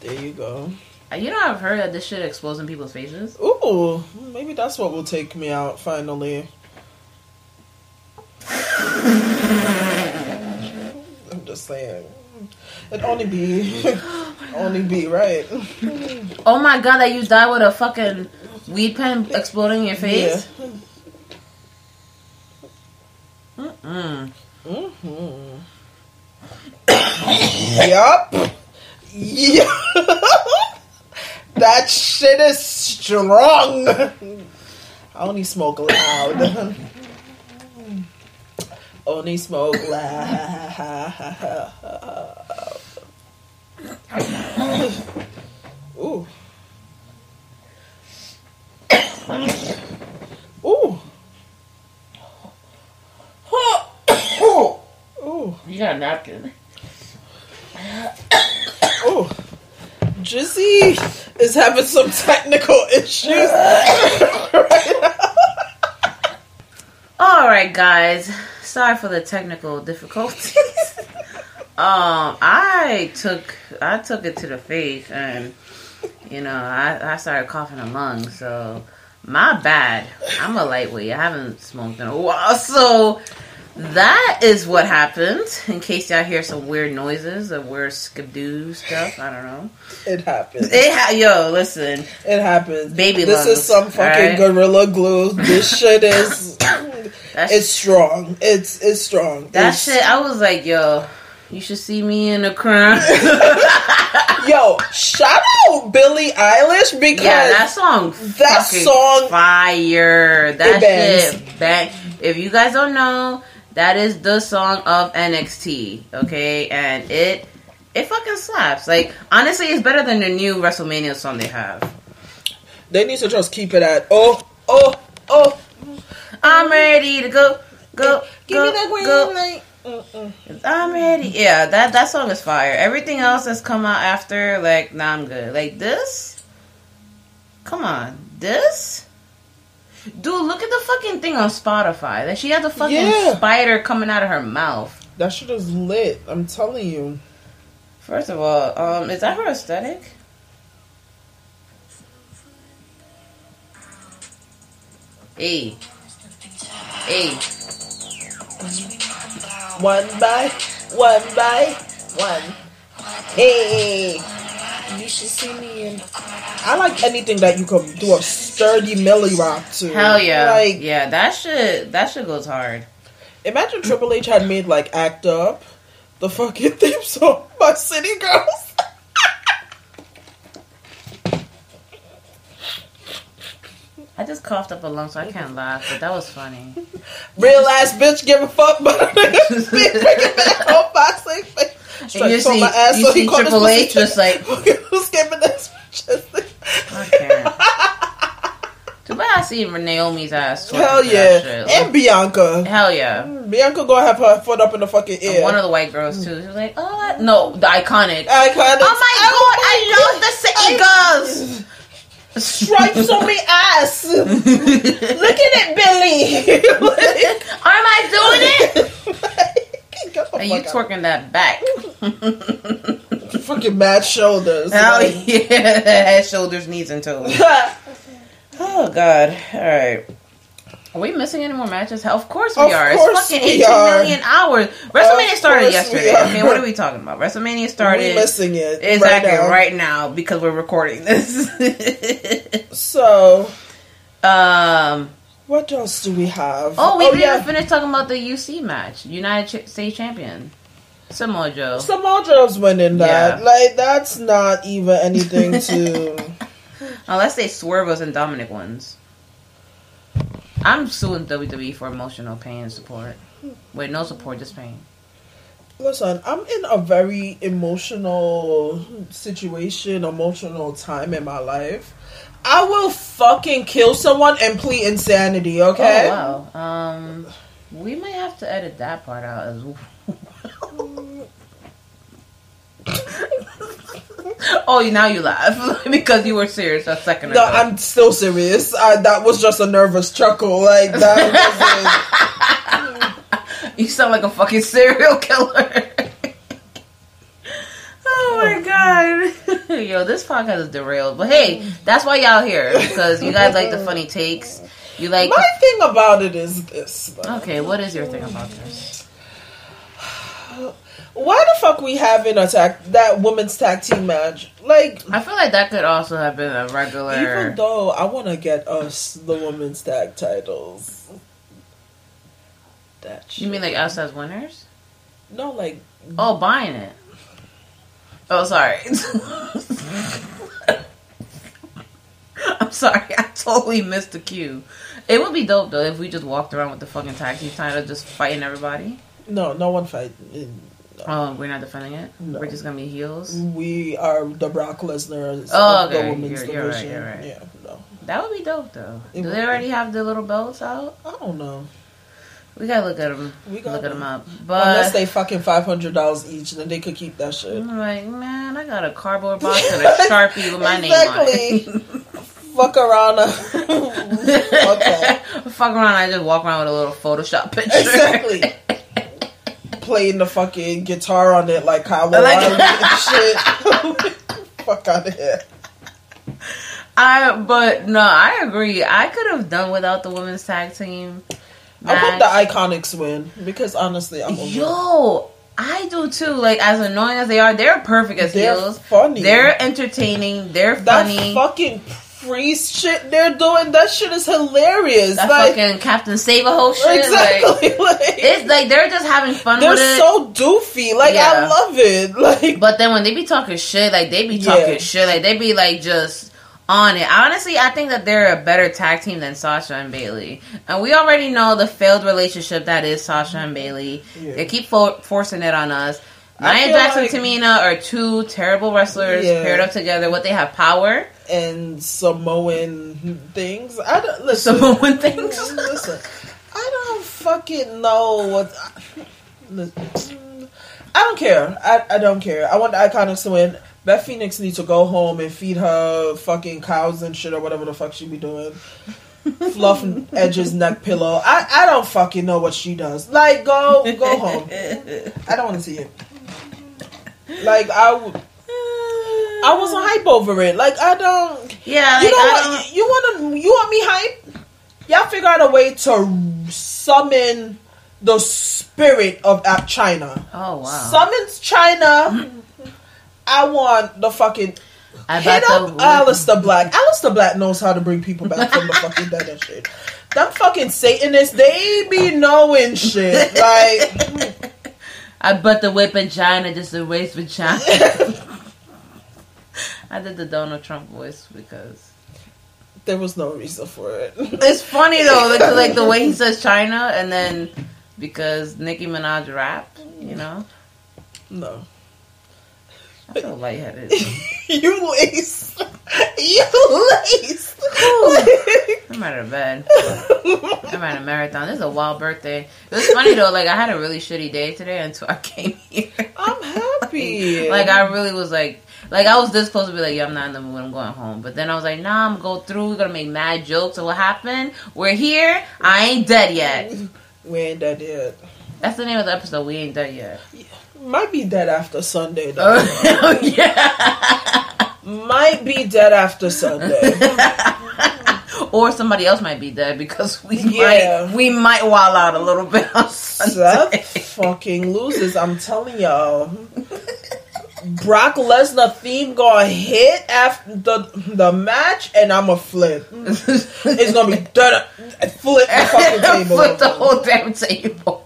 There you go. You know, I've heard that this shit explodes in people's faces. Ooh, maybe that's what will take me out finally. I'm just saying. It only be, only be right. Oh my god, that you died with a fucking weed pen exploding in your Yeah. face? Mm. Mm-hmm. Yup. that shit is strong. I only smoke loud. only smoke loud. Ooh. Ooh. Ooh. You got a napkin. Oh, Gizzy is having some technical issues. Alright, guys. Sorry for the technical difficulties. um, I took I took it to the face and you know, I, I started coughing in lungs, so my bad. I'm a lightweight. I haven't smoked in a while, so that is what happened. In case y'all hear some weird noises or weird skidoo stuff, I don't know. It happens. It ha- yo, listen, It happens. Baby This lungs, is some fucking alright? gorilla glue. This shit is. that's it's strong. It's it's strong. that It's- shit. I was like, yo, you should see me in the crowd. Yo, shout out Billie Eilish because Yeah, that song. that song- fire. That shit bang. If you guys don't know, that is the song of NXT. Okay, and it it fucking slaps. Like honestly, it's better than the new WrestleMania song they have. they need to just keep it at oh oh oh. I'm ready to go, go, Give go, me that green go. light. Mm-mm. I'm ready. Yeah, that that song is fire. Everything else that's come out after, like, nah, I'm good. Like this, come on, this. Dude, look at the fucking thing on Spotify. That she had the fucking Yeah. spider coming out of her mouth. That shit is lit. I'm telling you. First of all, um, is that her aesthetic? Hey, hey, One by one by one. Hey, you should see me in. I like anything that you can do a sturdy milli rock to. hell yeah, Like, yeah, that shit, that shit goes hard. imagine Triple H had made like Act Up, the fucking theme song by City Girls. I just coughed up a lung, so I can't laugh, but that was funny. Real ass bitch give a fuck, but be bringing back on boxing. Stripes you on see- my ass. you so he see called his Triple H pussy- just like- who's giving this? Just I can't. Too bad I see Naomi's ass. twerking Hell yeah. Like, and Bianca. hell yeah. Mm, Bianca gonna have her foot up in the fucking And air. One of the white girls too. She was like, "Oh I- no, the iconic." I kind of. oh my oh, god, I love the Seagulls. stripes on me ass. Look at it, Billy. Am I doing it? Get the And you twerking that back? fucking mad shoulders. Hell Like, yeah, head, shoulders, knees, and toes. Oh god. All right. Are we missing any more matches? Of course we Of are. course it's fucking we 18 are. million hours. WrestleMania Of started yesterday. we. I mean, what are we talking about? WrestleMania started. we missing it Exactly right now. right now because we're recording this. So, um. what else do we have? Oh, we didn't yeah. even finish talking about the UC match. United Ch- States Champion. Samoa Joe. Samoa Joe's winning that. Yeah. Like that's not even anything to. Unless they swerve us and Dominic wins. I'm suing WWE for emotional pain and support. Wait, no support, just pain. Listen, I'm in a very emotional situation, emotional time in my life. I will fucking kill someone and plead insanity. Okay. Oh wow. Um, we might have to edit that part out as well. Oh, now you laugh because you were serious a second No, ago. I'm still serious. I, that was just a nervous chuckle. Like that You sound like a fucking serial killer. oh my oh. god. Yo, this podcast is derailed. But hey, that's why y'all here. Because you guys like the funny takes. You like. My thing about it is this. Okay, what is your thing about this? Why the fuck we having a tag that women's tag team match? Like, I feel like that could also have been a regular even though I want to get us the women's tag titles. That shit. You mean like us as winners? no, like Oh, buying it. Oh, sorry. I'm sorry. I totally missed the cue. It would be dope though if we just walked around with the fucking tag team title, just fighting everybody. No, no one fight. Oh, we're not defending it. No. We're just gonna be heels. We are the Brock Lesnar Oh, of the okay. women's You're- you're right, division. you're right. Yeah, no, That would be dope though. It Do they be. already have the little belts out? I don't know. We gotta look at them. We gotta. Look at them up. But Unless they fucking five hundred dollars each, then they could keep that shit. I'm like, man, I got a cardboard box and a sharpie with my name on it. Fuck around. okay. Fuck around, I just walk around with a little Photoshop picture. Exactly. Playing the fucking guitar on it like Kyle Like- shit. Fuck out of here. I but no, I agree. I could have done without the women's tag team. I hope the Iconics win because honestly, I'm over. Yo, I do too. Like as annoying as they are, they're perfect as They're heels. funny. They're entertaining. They're that funny. fucking priest shit they're doing. That shit is hilarious. that like fucking Captain Save a whole shit. exactly. Like, Like, it's like they're just having fun they're so doofy. Like I love it. Like But then when they be talking shit, like they be Yeah. talking shit, like they be like just on it. Honestly, I think that they're a better tag team than Sasha and Bayley, and we already know the failed relationship that is Sasha and Bayley. Yeah. They keep fo- forcing it on us. I Nia Jackson, like- Tamina are two terrible wrestlers Yeah. paired up together. What they have power, and Samoan things. I don't listen. Samoan things. listen, I don't fucking know what. listen, I don't care. I, I don't care. I want the Iconics to win. Beth Phoenix needs to go home and feed her fucking cows and shit or whatever the fuck she be doing. Fluff Edge's neck pillow. I, I don't fucking know what she does. Like go go home. I don't want to see it. Like I would. I wasn't hype over it. Like I don't. Yeah, You like, know I what? don't- You want to? You want me hype? Y'all figure out a way to summon the spirit of uh, Chyna. Oh wow! Summons Chyna. I want the fucking I hit up the- Aleister Black. Aleister Black knows how to bring people back from the fucking dead and shit. Them fucking Satanists, they be knowing shit. Like, I bet the whip in China just to race with China. I did the Donald Trump voice because there was no reason for it. it's funny though, like, like the way he says China, and then because Nicki Minaj rap, you know. No. I feel lightheaded. you lace. You lace. I'm out of bed. I'm at a marathon. This is a wild birthday. It was funny though. Like I had a really shitty day today until I came here. I'm happy. like I really was like, like I was this close to be like, yeah, I'm not in the mood. I'm going home. But then I was like, nah, I'm gonna go through. We're gonna make mad jokes. So what happened? We're here. I ain't dead yet. we ain't dead yet. That's the name of the episode. We ain't dead yet. Might be dead after Sunday though. Oh yeah. Might be dead after Sunday. or somebody else might be dead because we Yeah. might we might wild out a little bit on Sunday. Seth fucking loses. I'm telling y'all. Brock Lesnar theme gonna hit after the the match, and I'm a flip. It's gonna be done. Flip the fucking table. Flip the whole damn table.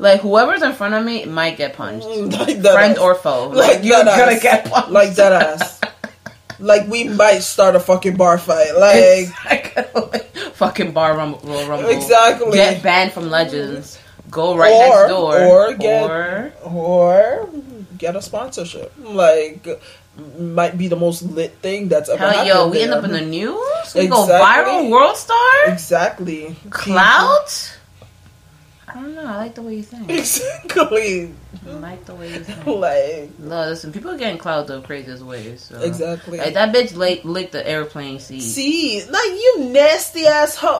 Like whoever's in front of me might get punched. like that Friend ass. or foe. Like Like, you're gonna ass. get punched. like that ass. Like we might start a fucking bar fight. Like Exactly. Fucking bar rumble, rumble. Exactly. Get banned from Legends. Go right Or- next door. or get- Or- or get a sponsorship. Like might be the most lit thing that's ever hell, happened. yo, we end up in the news. We go viral. World star. exactly Clout. I don't know. I like the way you think. Exactly. I like the way you think. Like No, listen, people are getting clout the craziest ways. So. exactly. Like that bitch licked, licked the airplane seat. See, like you nasty ass hoe.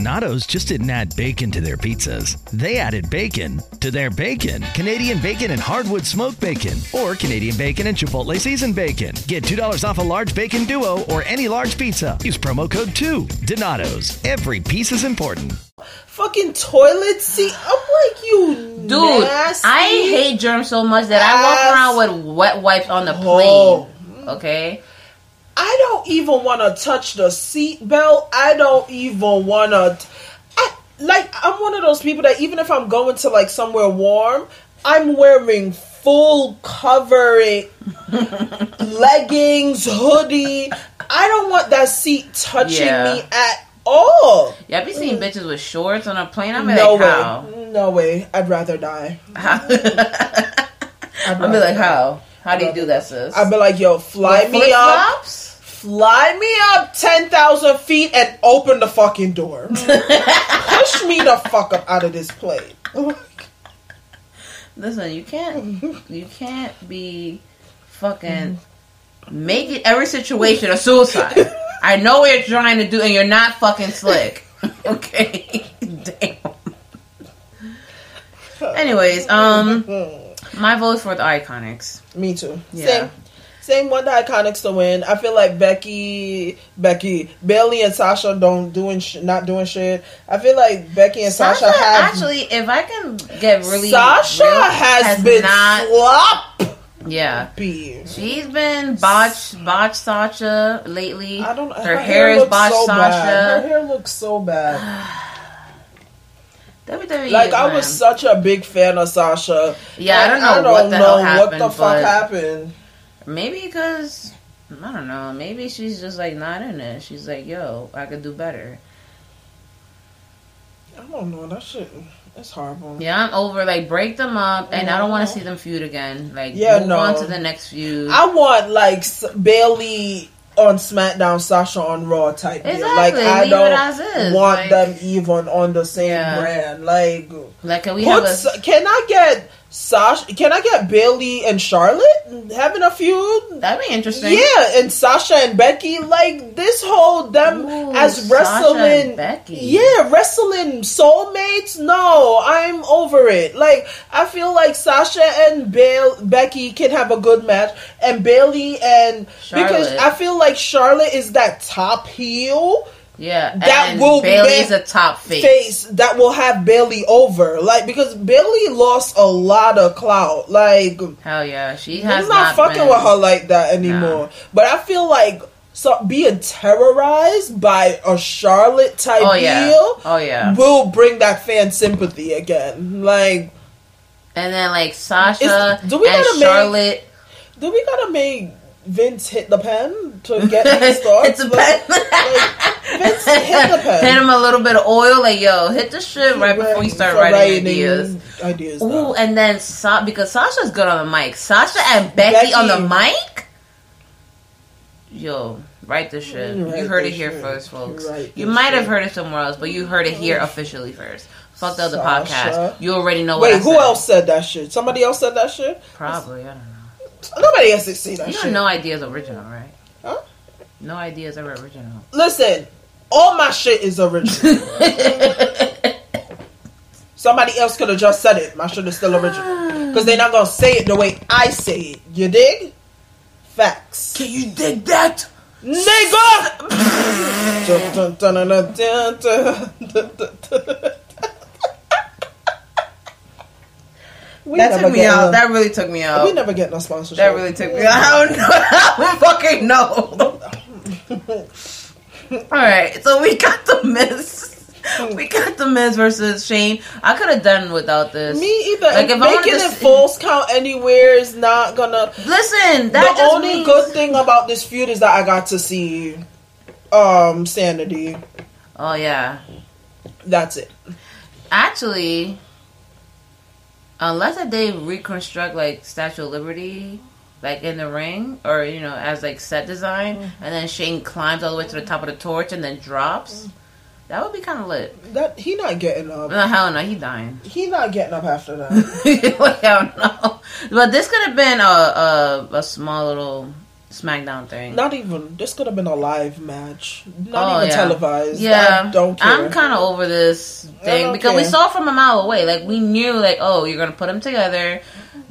Donato's just didn't add bacon to their pizzas. They added bacon to their bacon. Canadian bacon and hardwood smoked bacon, or Canadian bacon and Chipotle seasoned bacon. Get $2 off a large bacon duo or any large pizza. Use promo code 2. Donato's. Every piece is important. Fucking toilet seat. I'm like you, Dude, nasty. I hate germs so much that I walk around with wet wipes on the Oh. plane. Okay? I don't even want to touch the seat belt. I don't even want to. I like. I'm one of those people that even if I'm going to like somewhere warm, I'm wearing full covering leggings, hoodie. I don't want that seat touching Yeah. me at all. Yeah, I be seeing bitches with shorts on a plane. I'm Mm. no like, way. how? No way. I'd rather die. I'll I'd be like, die. how? How do you do that, sis? I'd be like, yo, fly With me up. fly me up 10,000 feet and open the fucking door. Push me the fuck up out of this plane. Listen, you can't you can't be fucking making every situation a suicide. I know what you're trying to do and you're not fucking slick. Okay. Damn. Anyways, um my vote for the iconics. Me too. Yeah. Same. Same one the Iconics to win. I feel like Becky, Becky, Bayley, and Sasha don't doing sh- not doing shit. I feel like Becky and Sasha, Sasha, have actually, if I can get really Sasha real, has, been not yeah. She's been botch botch Sasha lately. I don't. her, hair, is looks botch Sasha. bad. Her hair looks so bad. WWE Like I was such a big fan of Sasha. Yeah, I don't know I what don't the know what the fuck happened. Maybe because I don't know. Maybe she's just like not in it. She's like, yo, I could do better. I don't know. That shit. It's horrible. Yeah, I'm over. Like, break them up, and I don't want to mm-hmm. see them feud again. Like, Yeah, move no. on to the next feud. I want like S- Bayley on SmackDown, Sasha on Raw type deal. Like I leave don't want like- them even on the same Yeah. brand. Like, like, can we put have a? Can I get Sasha? Can I get Bayley and Charlotte having a feud? That'd be interesting. Yeah, and Sasha and Becky, like this whole them Ooh, as wrestling, yeah, wrestling soulmates. No, I'm over it. Like I feel like Sasha and Becky can have a good match, and Bayley and because I feel like Charlotte is that top heel Yeah, that will Bayley's a top face. face that will have Bayley over. Like because Bayley lost a lot of clout. Like Hell yeah, she has he's not, fucking been- with her like that anymore. But I feel like so being terrorized by a Charlotte type Oh yeah, heel oh yeah. will bring that fan sympathy again. Like, And then like Sasha Is- do we and gotta make- do we gotta make Vince hit the pen to get stars? It's a Like- pen. like, Vince hit the pen. Hit him a little bit of oil, like yo, hit the shit right before you start For writing ideas. Ideas. Ooh, down. and then Sa- because Sasha's good on the mic. Sasha and Becky, Becky. on the mic. Yo, write this shit. Mm, write you heard it here shit. first, folks. You might have heard it somewhere else, but you heard it here officially first. Fuck the other Sasha. podcast. You already know what Wait, who else said that shit? Somebody else said that shit. Probably, I don't know. Nobody else did say that You shit. no ideas original, right? Huh? No ideas ever original. Listen, all my shit is original. Somebody else could have just said it. My shit is still original because they're not gonna say it the way I say it. You dig? Facts. Can you dig that? Nigga! We That took me out. no- That really took me out. we never get no sponsorship. That really took me out. I don't know. I don't fucking know. All right, so we got the Miz. We got the Miz versus Shane. I could have done without this. Me either. Like, if making it see- false count anywhere is not gonna. Listen, that the just only means- good thing about this feud is that I got to see um Sanity. Oh yeah, That's it. actually, unless that they reconstruct like Statue of Liberty, like in the ring, or you know, as like set design, Mm-hmm. and then Shane climbs all the way to the top of the torch and then drops. That would be kind of lit. That he not getting up. No, hell no, he dying. He not getting up after that. don't know. But this could have been a, a a small little SmackDown thing. not even. This could have been a live match. Not Oh, even yeah. televised. Yeah, I don't care. I'm kind of over this thing because we saw from a mile away. Like we knew, like, oh, you're gonna put them together.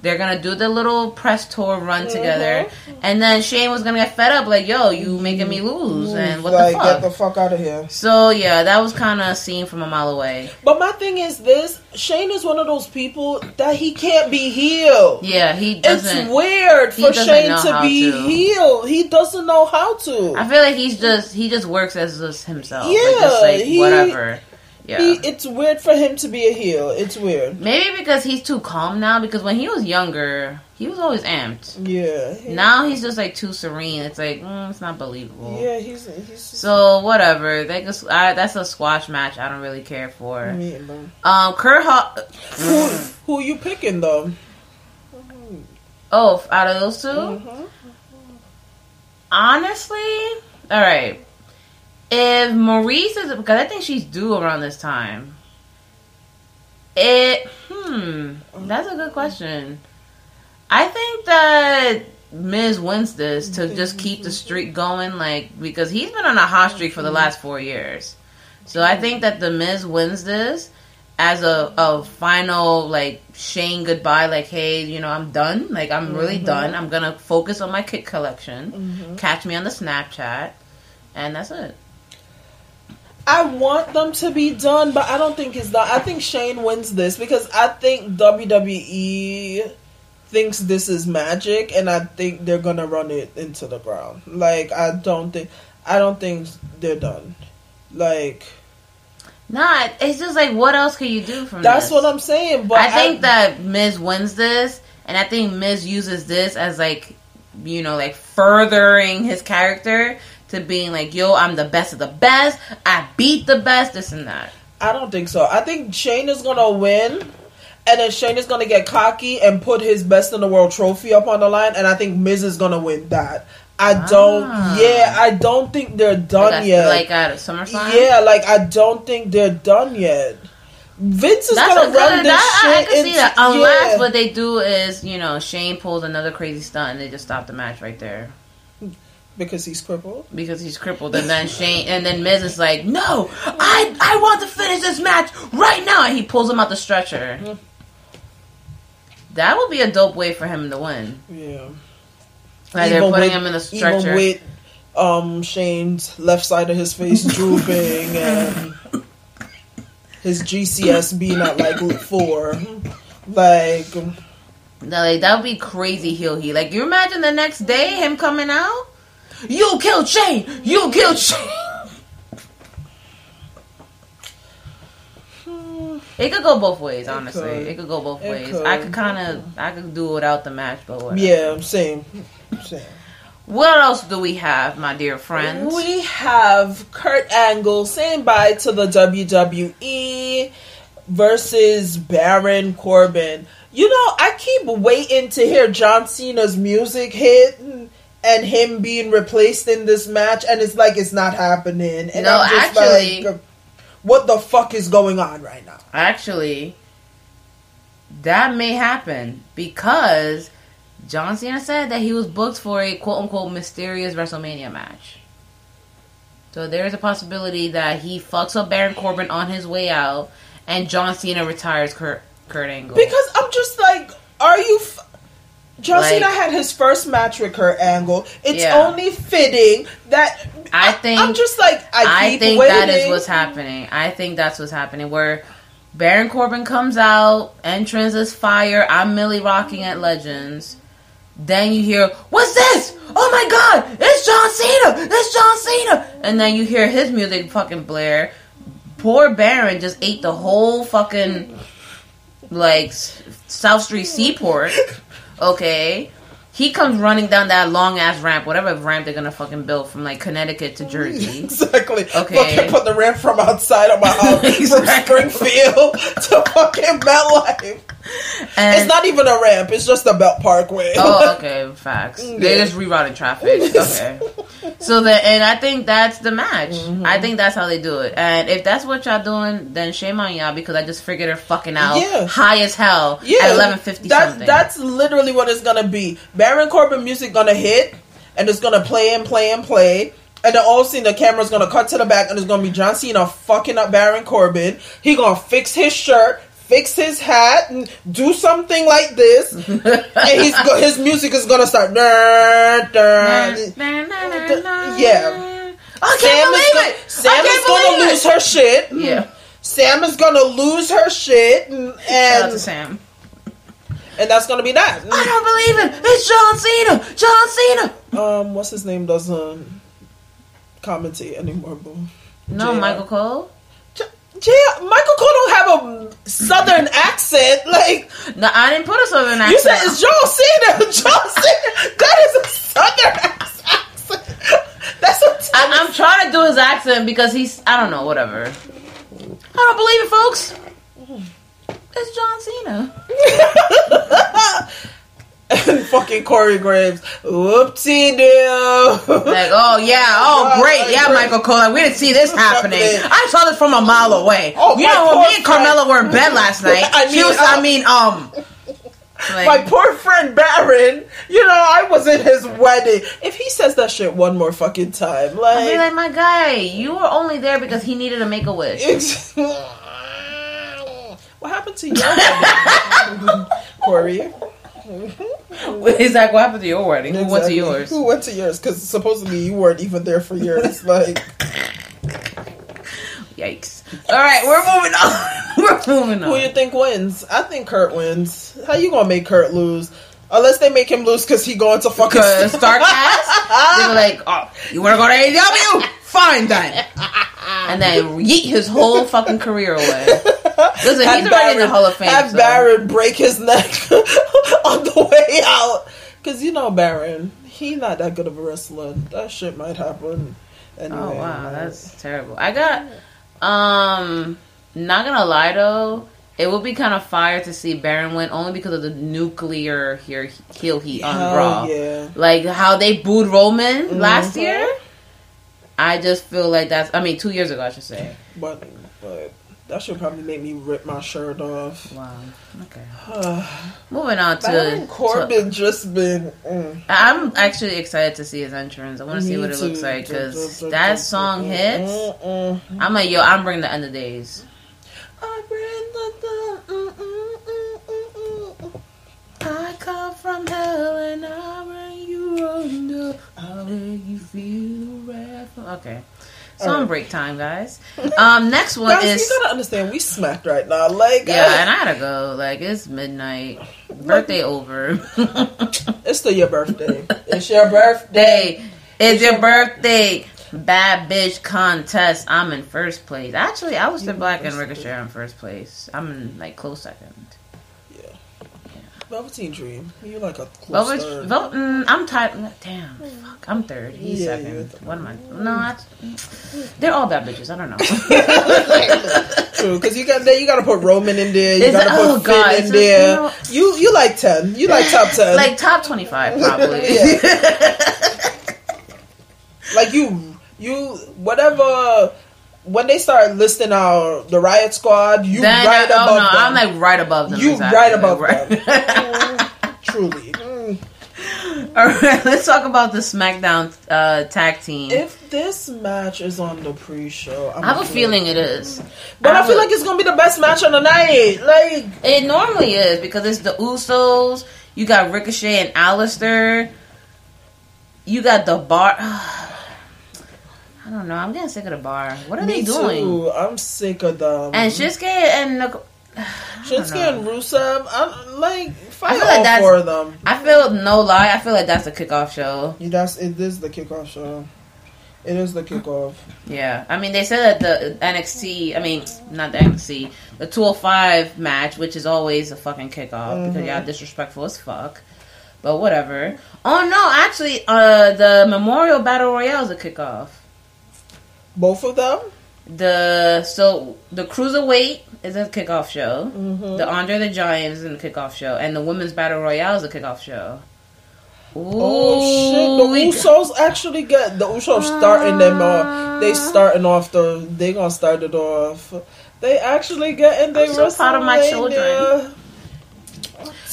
They're gonna do the little press tour run Mm-hmm. together, and then Shane was gonna get fed up, like, yo, you making me lose, and what like, the fuck. get the fuck out of here. so yeah, that was kind of seen from a mile away. But my thing is this: Shane is one of those people that he can't be healed. Yeah, he doesn't. It's weird for Shane to be to. healed. He doesn't know how to. I feel like he's just he just works as just himself. like, Yeah, just like he- whatever. Yeah. He, it's weird for him to be a heel. It's weird. Maybe because he's too calm now. Because when he was younger, he was always amped. Yeah. he- Now he's just like too serene. It's like mm, it's not believable. yeah, he's he's. So whatever. They just, I, that's a squash match. I don't really care for. Me either. Um, Kurt. Who who you picking though? Oh, out of those 2 Mm-hmm. honestly, all right. If Maryse is because I think she's due around this time. It hmm, that's a good question. I think that Miz wins this to just keep the streak going, like because he's been on a hot streak for the last four years. So I think that the Miz wins this as a, a final like Shane goodbye, like hey, you know I'm done, like I'm really done. I'm gonna focus on my kit collection. Catch me on the Snapchat, and that's it. I want them to be done, but I don't think it's done. I think Shane wins this because I think WWE thinks this is magic, and I think they're gonna run it into the ground. Like I don't think I don't think they're done. Like Not. it's just like what else can you do from that's this? what I'm saying. But I think that Miz wins this, and I think Miz uses this as like, you know, like furthering his character to being like, yo, I'm the best of the best. I beat the best. This and that. I don't think so. I think Shane is gonna win, and then Shane is gonna get cocky and put his best in the world trophy up on the line, and I think Miz is gonna win that. I don't. Ah. Yeah, I don't think they're done Like, yet. like at SummerSlam. yeah, like I don't think they're done yet. Vince is That's gonna run this That, shit. I, I into- that. Unless yeah. what they do is, you know, Shane pulls another crazy stunt and they just stop the match right there because he's crippled. because he's crippled, and then Shane and then Miz is like, no, I I want to finish this match right now, and he pulls him out the stretcher. That would be a dope way for him to win. Yeah, Like they're putting with- him in the Even stretcher. with um Shane's left side of his face drooping and his GCS being at like four. Like No, like that would be crazy heel he. Like you imagine the next day him coming out? You killed Shane! You killed Shane! It could go both ways, honestly. could. It could go both It ways. could. I could kind of, I could do without the match, but whatever. yeah, same. Same. What else do we have, my dear friends? We have Kurt Angle saying bye to the WWE versus Baron Corbin. You know, I keep waiting to hear John Cena's music hit and him being replaced in this match, and it's like it's not happening. And No, I'm just actually- like, uh, what the fuck is going on right now? Actually, that may happen because John Cena said that he was booked for a quote unquote mysterious WrestleMania match. So there is a possibility that he fucks up Baron Corbin on his way out, and John Cena retires Kurt Kurt Angle. Because I'm just like, are you? F- John Like- Cena had his first match with Kurt Angle. It's Yeah. only fitting that I think I'm just like I, I think waiting. that is what's happening. I think that's what's happening. Where Baron Corbin comes out, entrance is fire. I'm Millie rocking at Legends. Then you hear, "What's this? Oh my God! It's John Cena! It's John Cena!" And then you hear his music fucking blare. Poor Baron just ate the whole fucking like South Street Seaport. Okay. He comes running down that long ass ramp, whatever ramp they're gonna fucking build from like Connecticut to Jersey. Exactly. Okay. Fucking put the ramp from outside of my house Exactly. from Springfield to fucking MetLife. And It's not even a ramp. It's just a belt parkway. Oh, okay, facts. They're just rerouting traffic. Okay. So the and I think that's the match. Mm-hmm. I think that's how they do it. And if that's what y'all doing, then shame on y'all because I just figured her fucking out Yeah. high as hell yeah, at eleven fifty That's something. that's literally what it's gonna be. Baron Corbin music gonna hit, and it's gonna play and play and play. And then all of a sudden the camera's gonna cut to the back, and it's gonna be John Cena fucking up Baron Corbin. He gonna fix his shirt, fix his hat, and do something like this. and he's go- his music is gonna start. Dun, dun. Yeah. I Sam can't is, believe go- it. Sam is gonna believe lose her shit. Yeah. Sam is gonna lose her shit, and Shout out to and, Sam. And that's gonna be that. I don't believe it. It's John Cena. John Cena. Um, what's his name doesn't commentate anymore, boo. No, JR. Michael Cole. J- J- Michael Cole don't have a southern accent. Like No, I didn't put a southern accent. you said, it's John Cena. John Cena. That is a southern accent. That's a. I, I'm trying to do his accent because he's. I don't know. Whatever. I don't believe it, folks. It's John Cena. and fucking Corey Graves. Whoopsie doo. Like, oh yeah, oh great, yeah, Michael Cole. Like, we didn't see this happening. I saw this from a mile away. Oh, you know, when me and Carmella were in bed last night, I she mean, was. uh, I mean, um, like, My poor friend Baron, you know, I was in his wedding. If he says that shit one more fucking time, like, I'd be like, like, my guy, you were only there because he needed to make a wish. it's, what happened to your wedding, Corey? He's like, what happened to your wedding? Who went to yours? Who went to yours? Because supposedly you weren't even there for yours. Like, Yikes! All right, we're moving on. we're moving on. who on. you think wins? I think Kurt wins. How you gonna make Kurt lose? Unless they make him lose because he going to fucking Because Starrcast, they were like, "Oh, you want to go to AEW? Fine then." And then yeet his whole fucking career away. Listen, he's already in the Hall of Fame. Have so- Baron break his neck on the way out. Because you know Baron, he not that good of a wrestler. That shit might happen. Anyway, Oh wow, that's terrible. I got, um, not gonna lie though, it would be kind of fire to see Baron win only because of the nuclear here heel heat on Raw. yeah. Like how they booed Roman last Mhm. year. I just feel like that's. I mean, two years ago, I should say. But but that should probably make me rip my shirt off. Wow. Okay. Moving on to. Baron to- Corbin just been. Mm. I'm actually excited to see his entrance. I want to see what it looks like because that song hits. I'm like, yo, I'm bringing the end of days. I bring the- mm, mm, mm, mm, mm. I come from hell and I bring you under. I'll make you feel right. Okay. So on break time, guys. Um, next one Guys, is you gotta understand, we smacked right now. Like, yeah, and I gotta go. Like it's midnight, birthday over. it's still your birthday. It's your birthday. Day, it's your birthday. Bad bitch contest. I'm in first place. Actually, I was the black and Ricochet in first place. I'm in like close second. Velveteen Dream. You like a close Velvet, third. Vel- mm, I'm tied. Damn, fuck. I'm third. He's Yeah, second. What am I? No, I, they're all bad bitches. I don't know. True, because you got you got to put Roman in there. You got to put oh, Finn God, in there. just, You you like ten. You like top ten. like top twenty five, probably. like you you whatever. When they start listing out the Riot Squad, you then, right oh above no, them. I'm like right above them. you exactly. right above them. Mm, Truly. Mm. All right, let's talk about the SmackDown uh, tag team. If this match is on the pre-show, I'm I have a feeling it is, but I, have feel a- like it's gonna be the best match on the night. Like it normally is because it's the Usos. You got Ricochet and Aleister. You got the bar. I don't know. I'm getting sick of the bar. What are me they doing? too. I'm sick of them. And Shinsuke and Nicole, Shinsuke and Rusev, I'm like fight I feel like all that's- four of them. I feel no lie. I feel like that's a kickoff show. Yeah, that's it. Is the kickoff show? It is the kickoff. Yeah, I mean they said that the NXT, I mean not the NXT, the 205 match, which is always a fucking kickoff because y'all disrespectful as fuck. But whatever. Oh no, actually, uh, the Memorial Battle Royale is a kickoff. Both of them. The so the cruiserweight is a kickoff show. Mm-hmm. The Andre the Giant is in the kickoff show, and the Women's Battle Royale is a kickoff show. Ooh, Oh shit! The Usos actually get the Usos starting them off. They ah. starting off the. They gonna start it off. They actually getting. They I'm so proud of my children.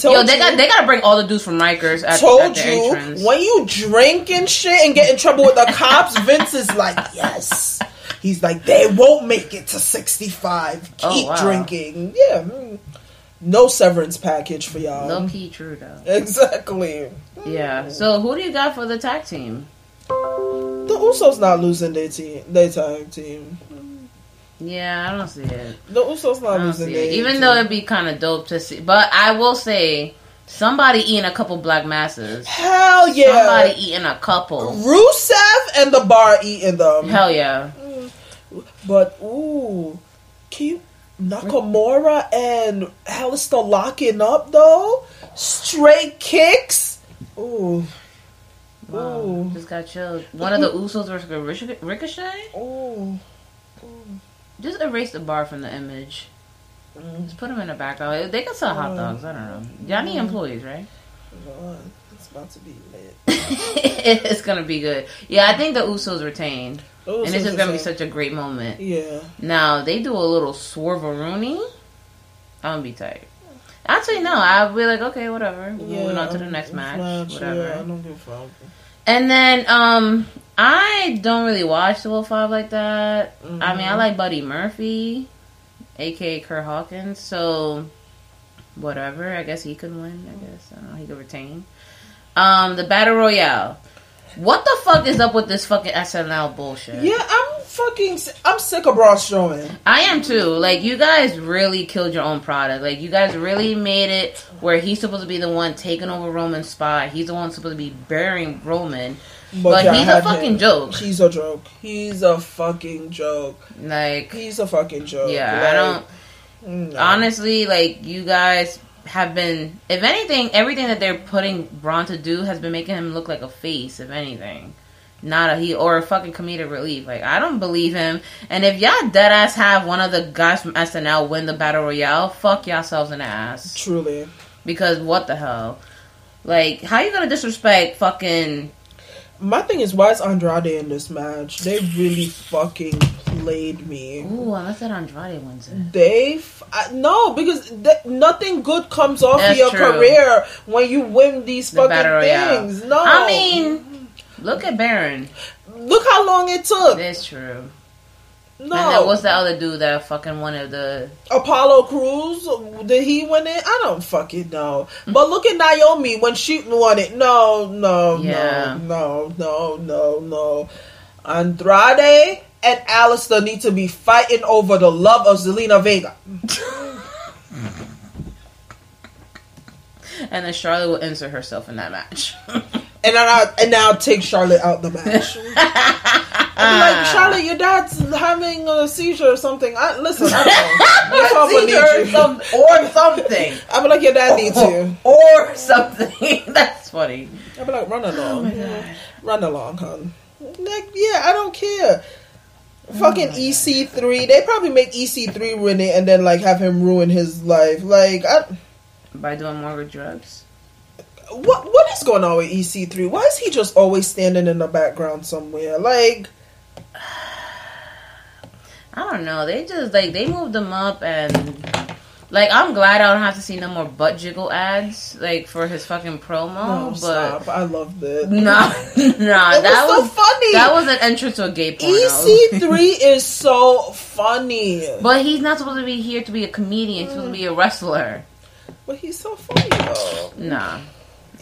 Told Yo, they got they gotta bring all the dudes from Rikers at, told at you entrance. when you drink and shit and get in trouble with the cops, Vince is like, yes. He's like, they won't make it to sixty five. Keep Oh, wow. drinking. Yeah. mm. No severance package for y'all. Key true though. Exactly. Yeah. So who do you got for the tag team? The Usos not losing their team, their tag team. Yeah, I don't see it. The Usos not losing see it. Even though it'd be kind of dope to see, but I will say somebody eating a couple black masses. hell yeah, Somebody eating a couple. Rusev and the bar eating them. Hell yeah. Mm. But ooh, you Nakamura and Aleister locking up though? Straight kicks. Ooh. Wow. Ooh. Just got chilled. One of the Usos versus Ricochet. Ooh. Just erase the bar from the image. Mm, just put them in the background. They can sell hot mm. dogs. I don't know. Y'all need mm. employees, right? It's about to be lit. it's gonna be good. Yeah, I think the Usos retain, The and this is gonna be such a great moment. Yeah. Now they do a little swerveroony. I'm gonna be tight. Actually, no. I'll be like, okay, whatever. We're Yeah, moving on to the next match, match, whatever. Yeah, I don't give a fuck. And then, um, I don't really watch the Wolf Five like that. I mean, I Mm-hmm. like Buddy Murphy, aka Kurt Hawkins. So, whatever. I guess he could win. I guess I don't know. He could retain. Um, the Battle Royale. What the fuck is up with this fucking SNL bullshit? Yeah, I'm fucking. I'm sick of Braun Strowman. I am too. Like you guys really killed your own product. Like you guys really made it where he's supposed to be the one taking over Roman's spot. He's the one supposed to be burying Roman. But he's a fucking him. joke. He's a joke. He's a fucking joke. Like He's a fucking joke. yeah, I don't don't. No. honestly like you guys have been if anything, everything that they're putting Braun to do has been making him look like a face, if anything. Not a he or a fucking comedic relief. Like I don't believe him. And if y'all dead ass have one of the guys from SNL win the battle royale, fuck yourselves in the ass. Truly. Because what the hell? Like, how you gonna disrespect fucking My thing is, why is Andrade in this match? They really fucking played me. Ooh, unless that Andrade wins it. They f- I, no because th- nothing good comes off That's your true. career when you win these The fucking things. No, I mean look at Baron. look how long it took. That's true. And then what's No, the other dude that fucking wanted the? Apollo Crews. Did he win it? I don't fucking know. But look at Naomi when she won it. No, no, Yeah. no, no, no, no, no. Andrade and Aleister need to be fighting over the love of Zelina Vega. And then Charlotte will insert herself in that match. And then I and now take Charlotte out the match. I'm like ah. Charlotte, your dad's having a seizure or something. I, listen, I don't know. Seizure or, some, or something. I'm like your dad needs you. or something. That's funny. Be like, run along. Oh Run along, hon. Like, yeah, I don't care. Oh Fucking EC3. They probably make EC3 win it and then, like, have him ruin his life. Like, I, By doing more with drugs. what what is going on with EC3? Why is he just always standing in the background somewhere? Like, I don't know. They just like they moved them up and like I'm glad I don't have to see no more butt jiggle ads like for his fucking promo. oh, but stop. I loved it. no, no, that was so funny. that was an entrance to a gay porno. EC3 is so funny. But he's not supposed to be here to be a comedian. He's supposed to be a wrestler. But he's so funny, though. Nah.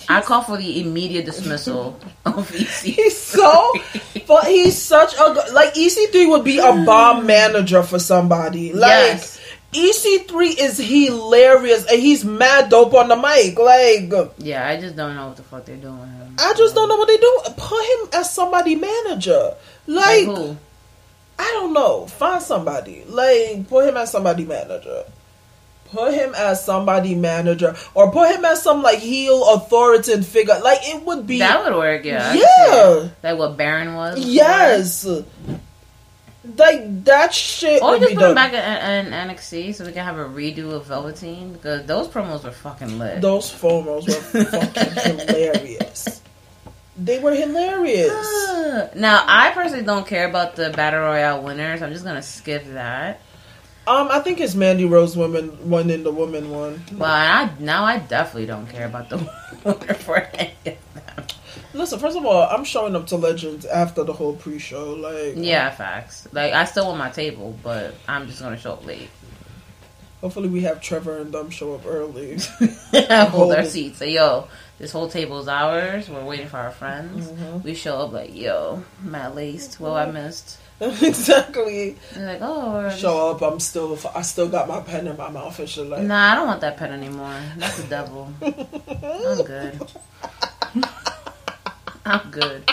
I call for the immediate dismissal of E EC. He's so, but he's such a like EC3 would be a bomb mm. manager for somebody. Like Yes. EC3 is hilarious and he's mad dope on the mic. Like Yeah, I just don't know what the fuck they're doing with him. I just don't know what they do. Put him as somebody manager. Like Like? I don't know. Find somebody. Like put him as somebody manager. Put him as somebody manager, or put him as some like heel authority figure. Like it would be. That would work, yeah. Yeah. Like what Baron was? before. Yes. Like that shit Or would just put him back in, in NXT so we can have a redo of Velveteen because those promos were fucking lit. Those promos were fucking hilarious. They were hilarious. now, I personally don't care about the Battle Royale winners. I'm just gonna skip that. Um, I think it's Mandy Rose woman one in the woman one. Well, I now I definitely don't care about the winner for any of them. Listen, first of all, I'm showing up to Legends after the whole pre-show. Like, Yeah, facts. Like I still want my table, but I'm just gonna show up late. hopefully we have Trevor and them show up early. Hold our seats. Say, yo, this whole table is ours. We're waiting for our friends. Mm-hmm. We show up like, yo, Matt laced. Well, I missed. exactly. Like, oh, Show up. I'm still. I still got my pen in my mouth and shit. Like, Nah, I don't want that pen anymore. That's the devil. I'm good. I'm good.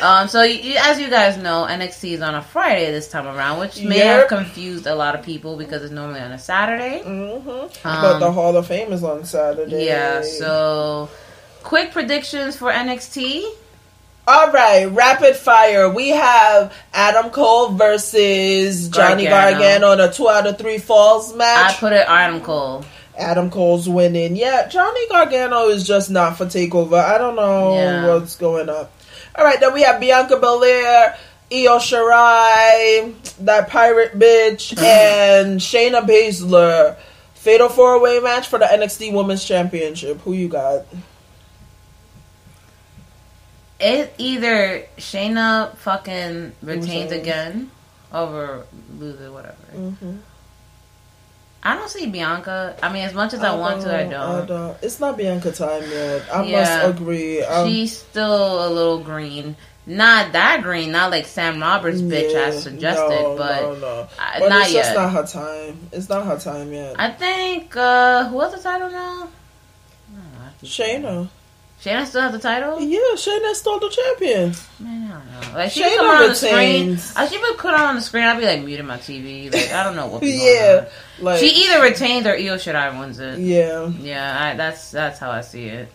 Um, so you, as you guys know, NXT is on a Friday this time around, which may have confused a lot of people because it's normally on a Saturday. Mm-hmm. but Um, the Hall of Fame is on Saturday. Yeah. So, quick predictions for NXT. All right, rapid fire. We have Adam Cole versus Johnny Gargano. Gargano in a two out of three falls match. I put it Adam Cole. Adam Cole's winning. Yeah, Johnny Gargano is just not for takeover. I don't know Yeah. what's going on. All right, then we have Bianca Belair, Io Shirai, that pirate bitch, and Shayna Baszler. Fatal four way match for the NXT Women's Championship. Who you got? It either Shayna fucking retains again over loses whatever. Mm-hmm. I don't see Bianca. I mean, as much as I, want to, I don't. It's not Bianca time yet. I Yeah. must agree. Um, She's still a little green. Not that green. Not like Sam Roberts' bitch yeah, suggested, no, but no, no. I- But not it's just yet. not her time. It's not her time yet. I think uh who has the title now? I don't know, I keep- Shayna. Shayna still has the title. Yeah, Shayna's still the champion. Man, I don't know. Like she Shayna come on the screen. I she would put on the screen. I'd be like muting my TV. Like I don't know what. Yeah, like she either retains or Io Shirai wins it. yeah. Yeah, I, that's that's how I see it.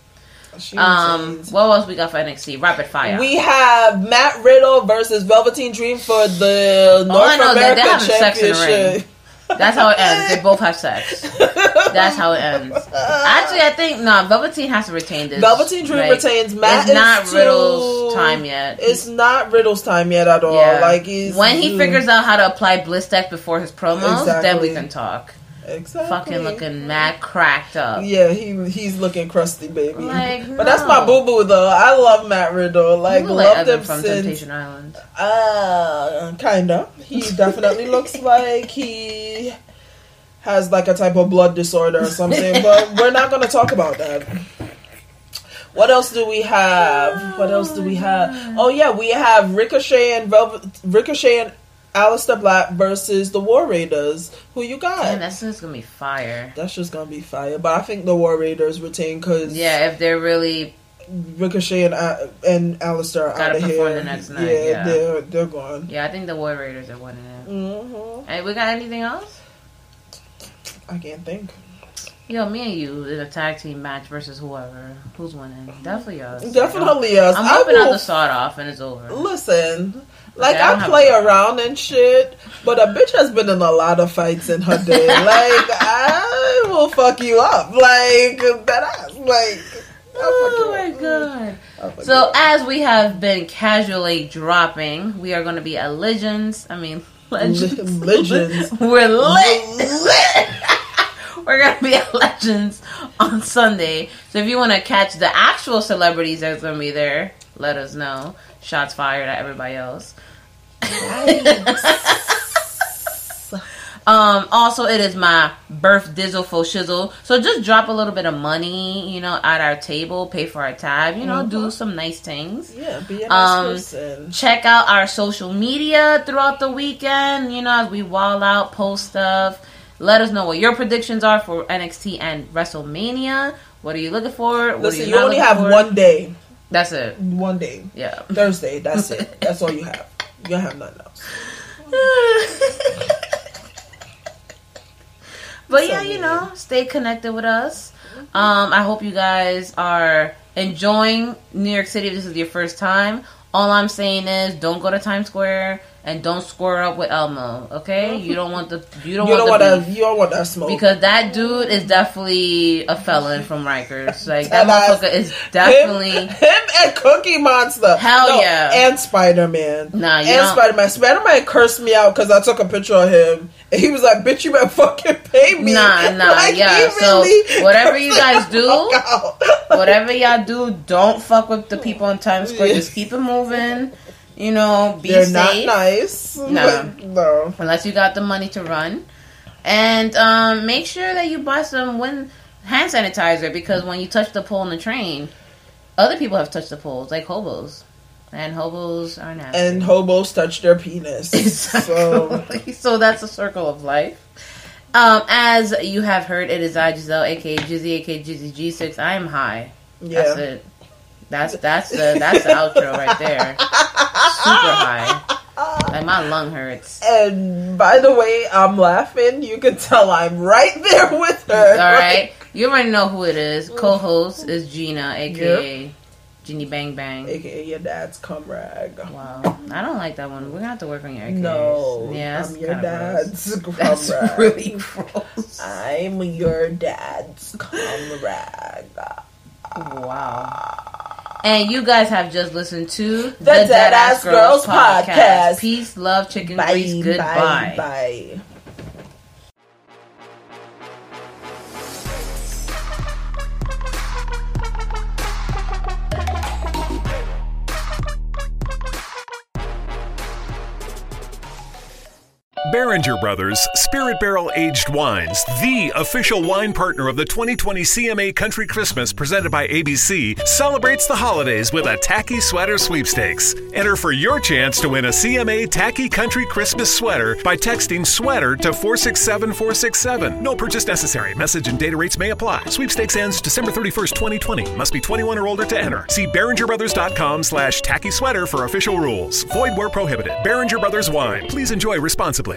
She Um, retains. what else we got for NXT? Rapid fire. we have Matt Riddle versus Velveteen Dream for the North Oh, I know, America they're having sex in the ring. Championship. That's how it ends. They both have sex. That's how it ends. Actually, I think no. Velveteen has to retain this. Velveteen Dream Like, retains. Matt it's not too- Riddle's time yet. It's not Riddle's time yet at all. Yeah. Like he's when he figures out how to apply bliss Blistex before his promos, then we can talk. Exactly. fucking looking mad cracked up. Yeah, he he's looking crusty, baby. Like, but that's my boo boo though. I love Matt Riddle. Like, look like him from since. Temptation Island. Uh, kinda. He definitely looks like he has like a type of blood disorder or something. but we're not gonna talk about that. What else do we have? What else do we have? Oh yeah, we have Ricochet and Velvet, Ricochet and Aleister Black versus the War Raiders. Who you got? Man, that's just gonna be fire. That's just gonna be fire. But I think the War Raiders retain because Yeah, if they're really Ricochet and uh, and Aleister are out of here. the next night, Yeah, yeah. they're they're gone. Yeah, I think the War Raiders are winning it. hmm Hey, we got anything else? I can't think. Yo, me and you in a tag team match versus whoever. Who's winning? Definitely us. Definitely us. I'm I hoping will- out the start off and it's over. Listen, like I I play around and shit, but a bitch has been in a lot of fights in her day. like I will fuck you up, like that ass, like. Oh my up. god. You So as we have been casually dropping, we are going to be at Legends. I mean, Legends. Legends. We're lit. We're gonna be at Legends on Sunday. So if you want to catch the actual celebrities that's gonna be there, let us know. Shots fired at everybody else. Um, also, it is my birth dizzle for shizzle. So just drop a little bit of money, you know, at our table, pay for our tab, you know, do some nice things. yeah, be a nice Um, person. Check out our social media throughout the weekend, you know, as we wall out, post stuff. Let us know what your predictions are for NXT and WrestleMania. What are you looking for? What Listen, are you, you only have for? one day. That's it. One day. Yeah. Thursday. That's it. That's all you have. Don't have nothing else. But yeah, you know, stay connected with us. Um, I hope you guys are enjoying New York City. If this is your first time, all I'm saying is don't go to Times Square and don't square up with Elmo. Okay, you don't want the you don't You don't want want the that. You don't want that smoke. because that dude is definitely a felon from Rikers. Like that motherfucker is definitely. him and Cookie Monster. Hell yeah. And Spider Man. Nah, you and don't- Spider Man. Spider Man cursed me out because I took a picture of him, and he was like, "Bitch, you better fucking pay me." Nah, nah, Like, yeah. So, whatever you guys do. Whatever y'all do, don't fuck with the people in Times Square. Just keep it moving. You know, be They're safe. not nice. Nah. no. unless you got the money to run. And um, make sure that you buy some when hand sanitizer because when you touch the pole in the train, other people have touched the poles, like hobos, and hobos are nasty. And hobos touch their penis. So Exactly. So that's a circle of life. Um, as you have heard, it is I Giselle, aka Gizzy, aka Gizzy G6. I am high. That's yeah. it. That's that's the that's the outro right there. Super high. Like my lung hurts. And by the way, I'm laughing. You can tell I'm right there with her. All right, you already know who it is. Co-host is Gina, aka Jeannie Bang Bang. AKA your dad's comrade. Wow, I don't like that one. We're gonna have to work on your AKAs. No, yeah, that's I'm your kinda gross. dad's cum That's really gross. I'm your dad's comrade. Wow. And you guys have just listened to the, Deadass Girls Podcast. Peace, love, chicken Bye, grease, goodbye. bye, bye. Beringer Brothers Spirit Barrel Aged Wines, the official wine partner of the 2020 CMA Country Christmas presented by ABC, celebrates the holidays with a tacky sweater sweepstakes. Enter for your chance to win a CMA Tacky Country Christmas sweater by texting sweater to 467467. No purchase necessary. Message and data rates may apply. Sweepstakes ends December 31st, 2020. Must be 21 or older to enter. See BeringerBrothers.com slash tacky sweater for official rules. Void where prohibited. Beringer Brothers Wine. Please enjoy responsibly.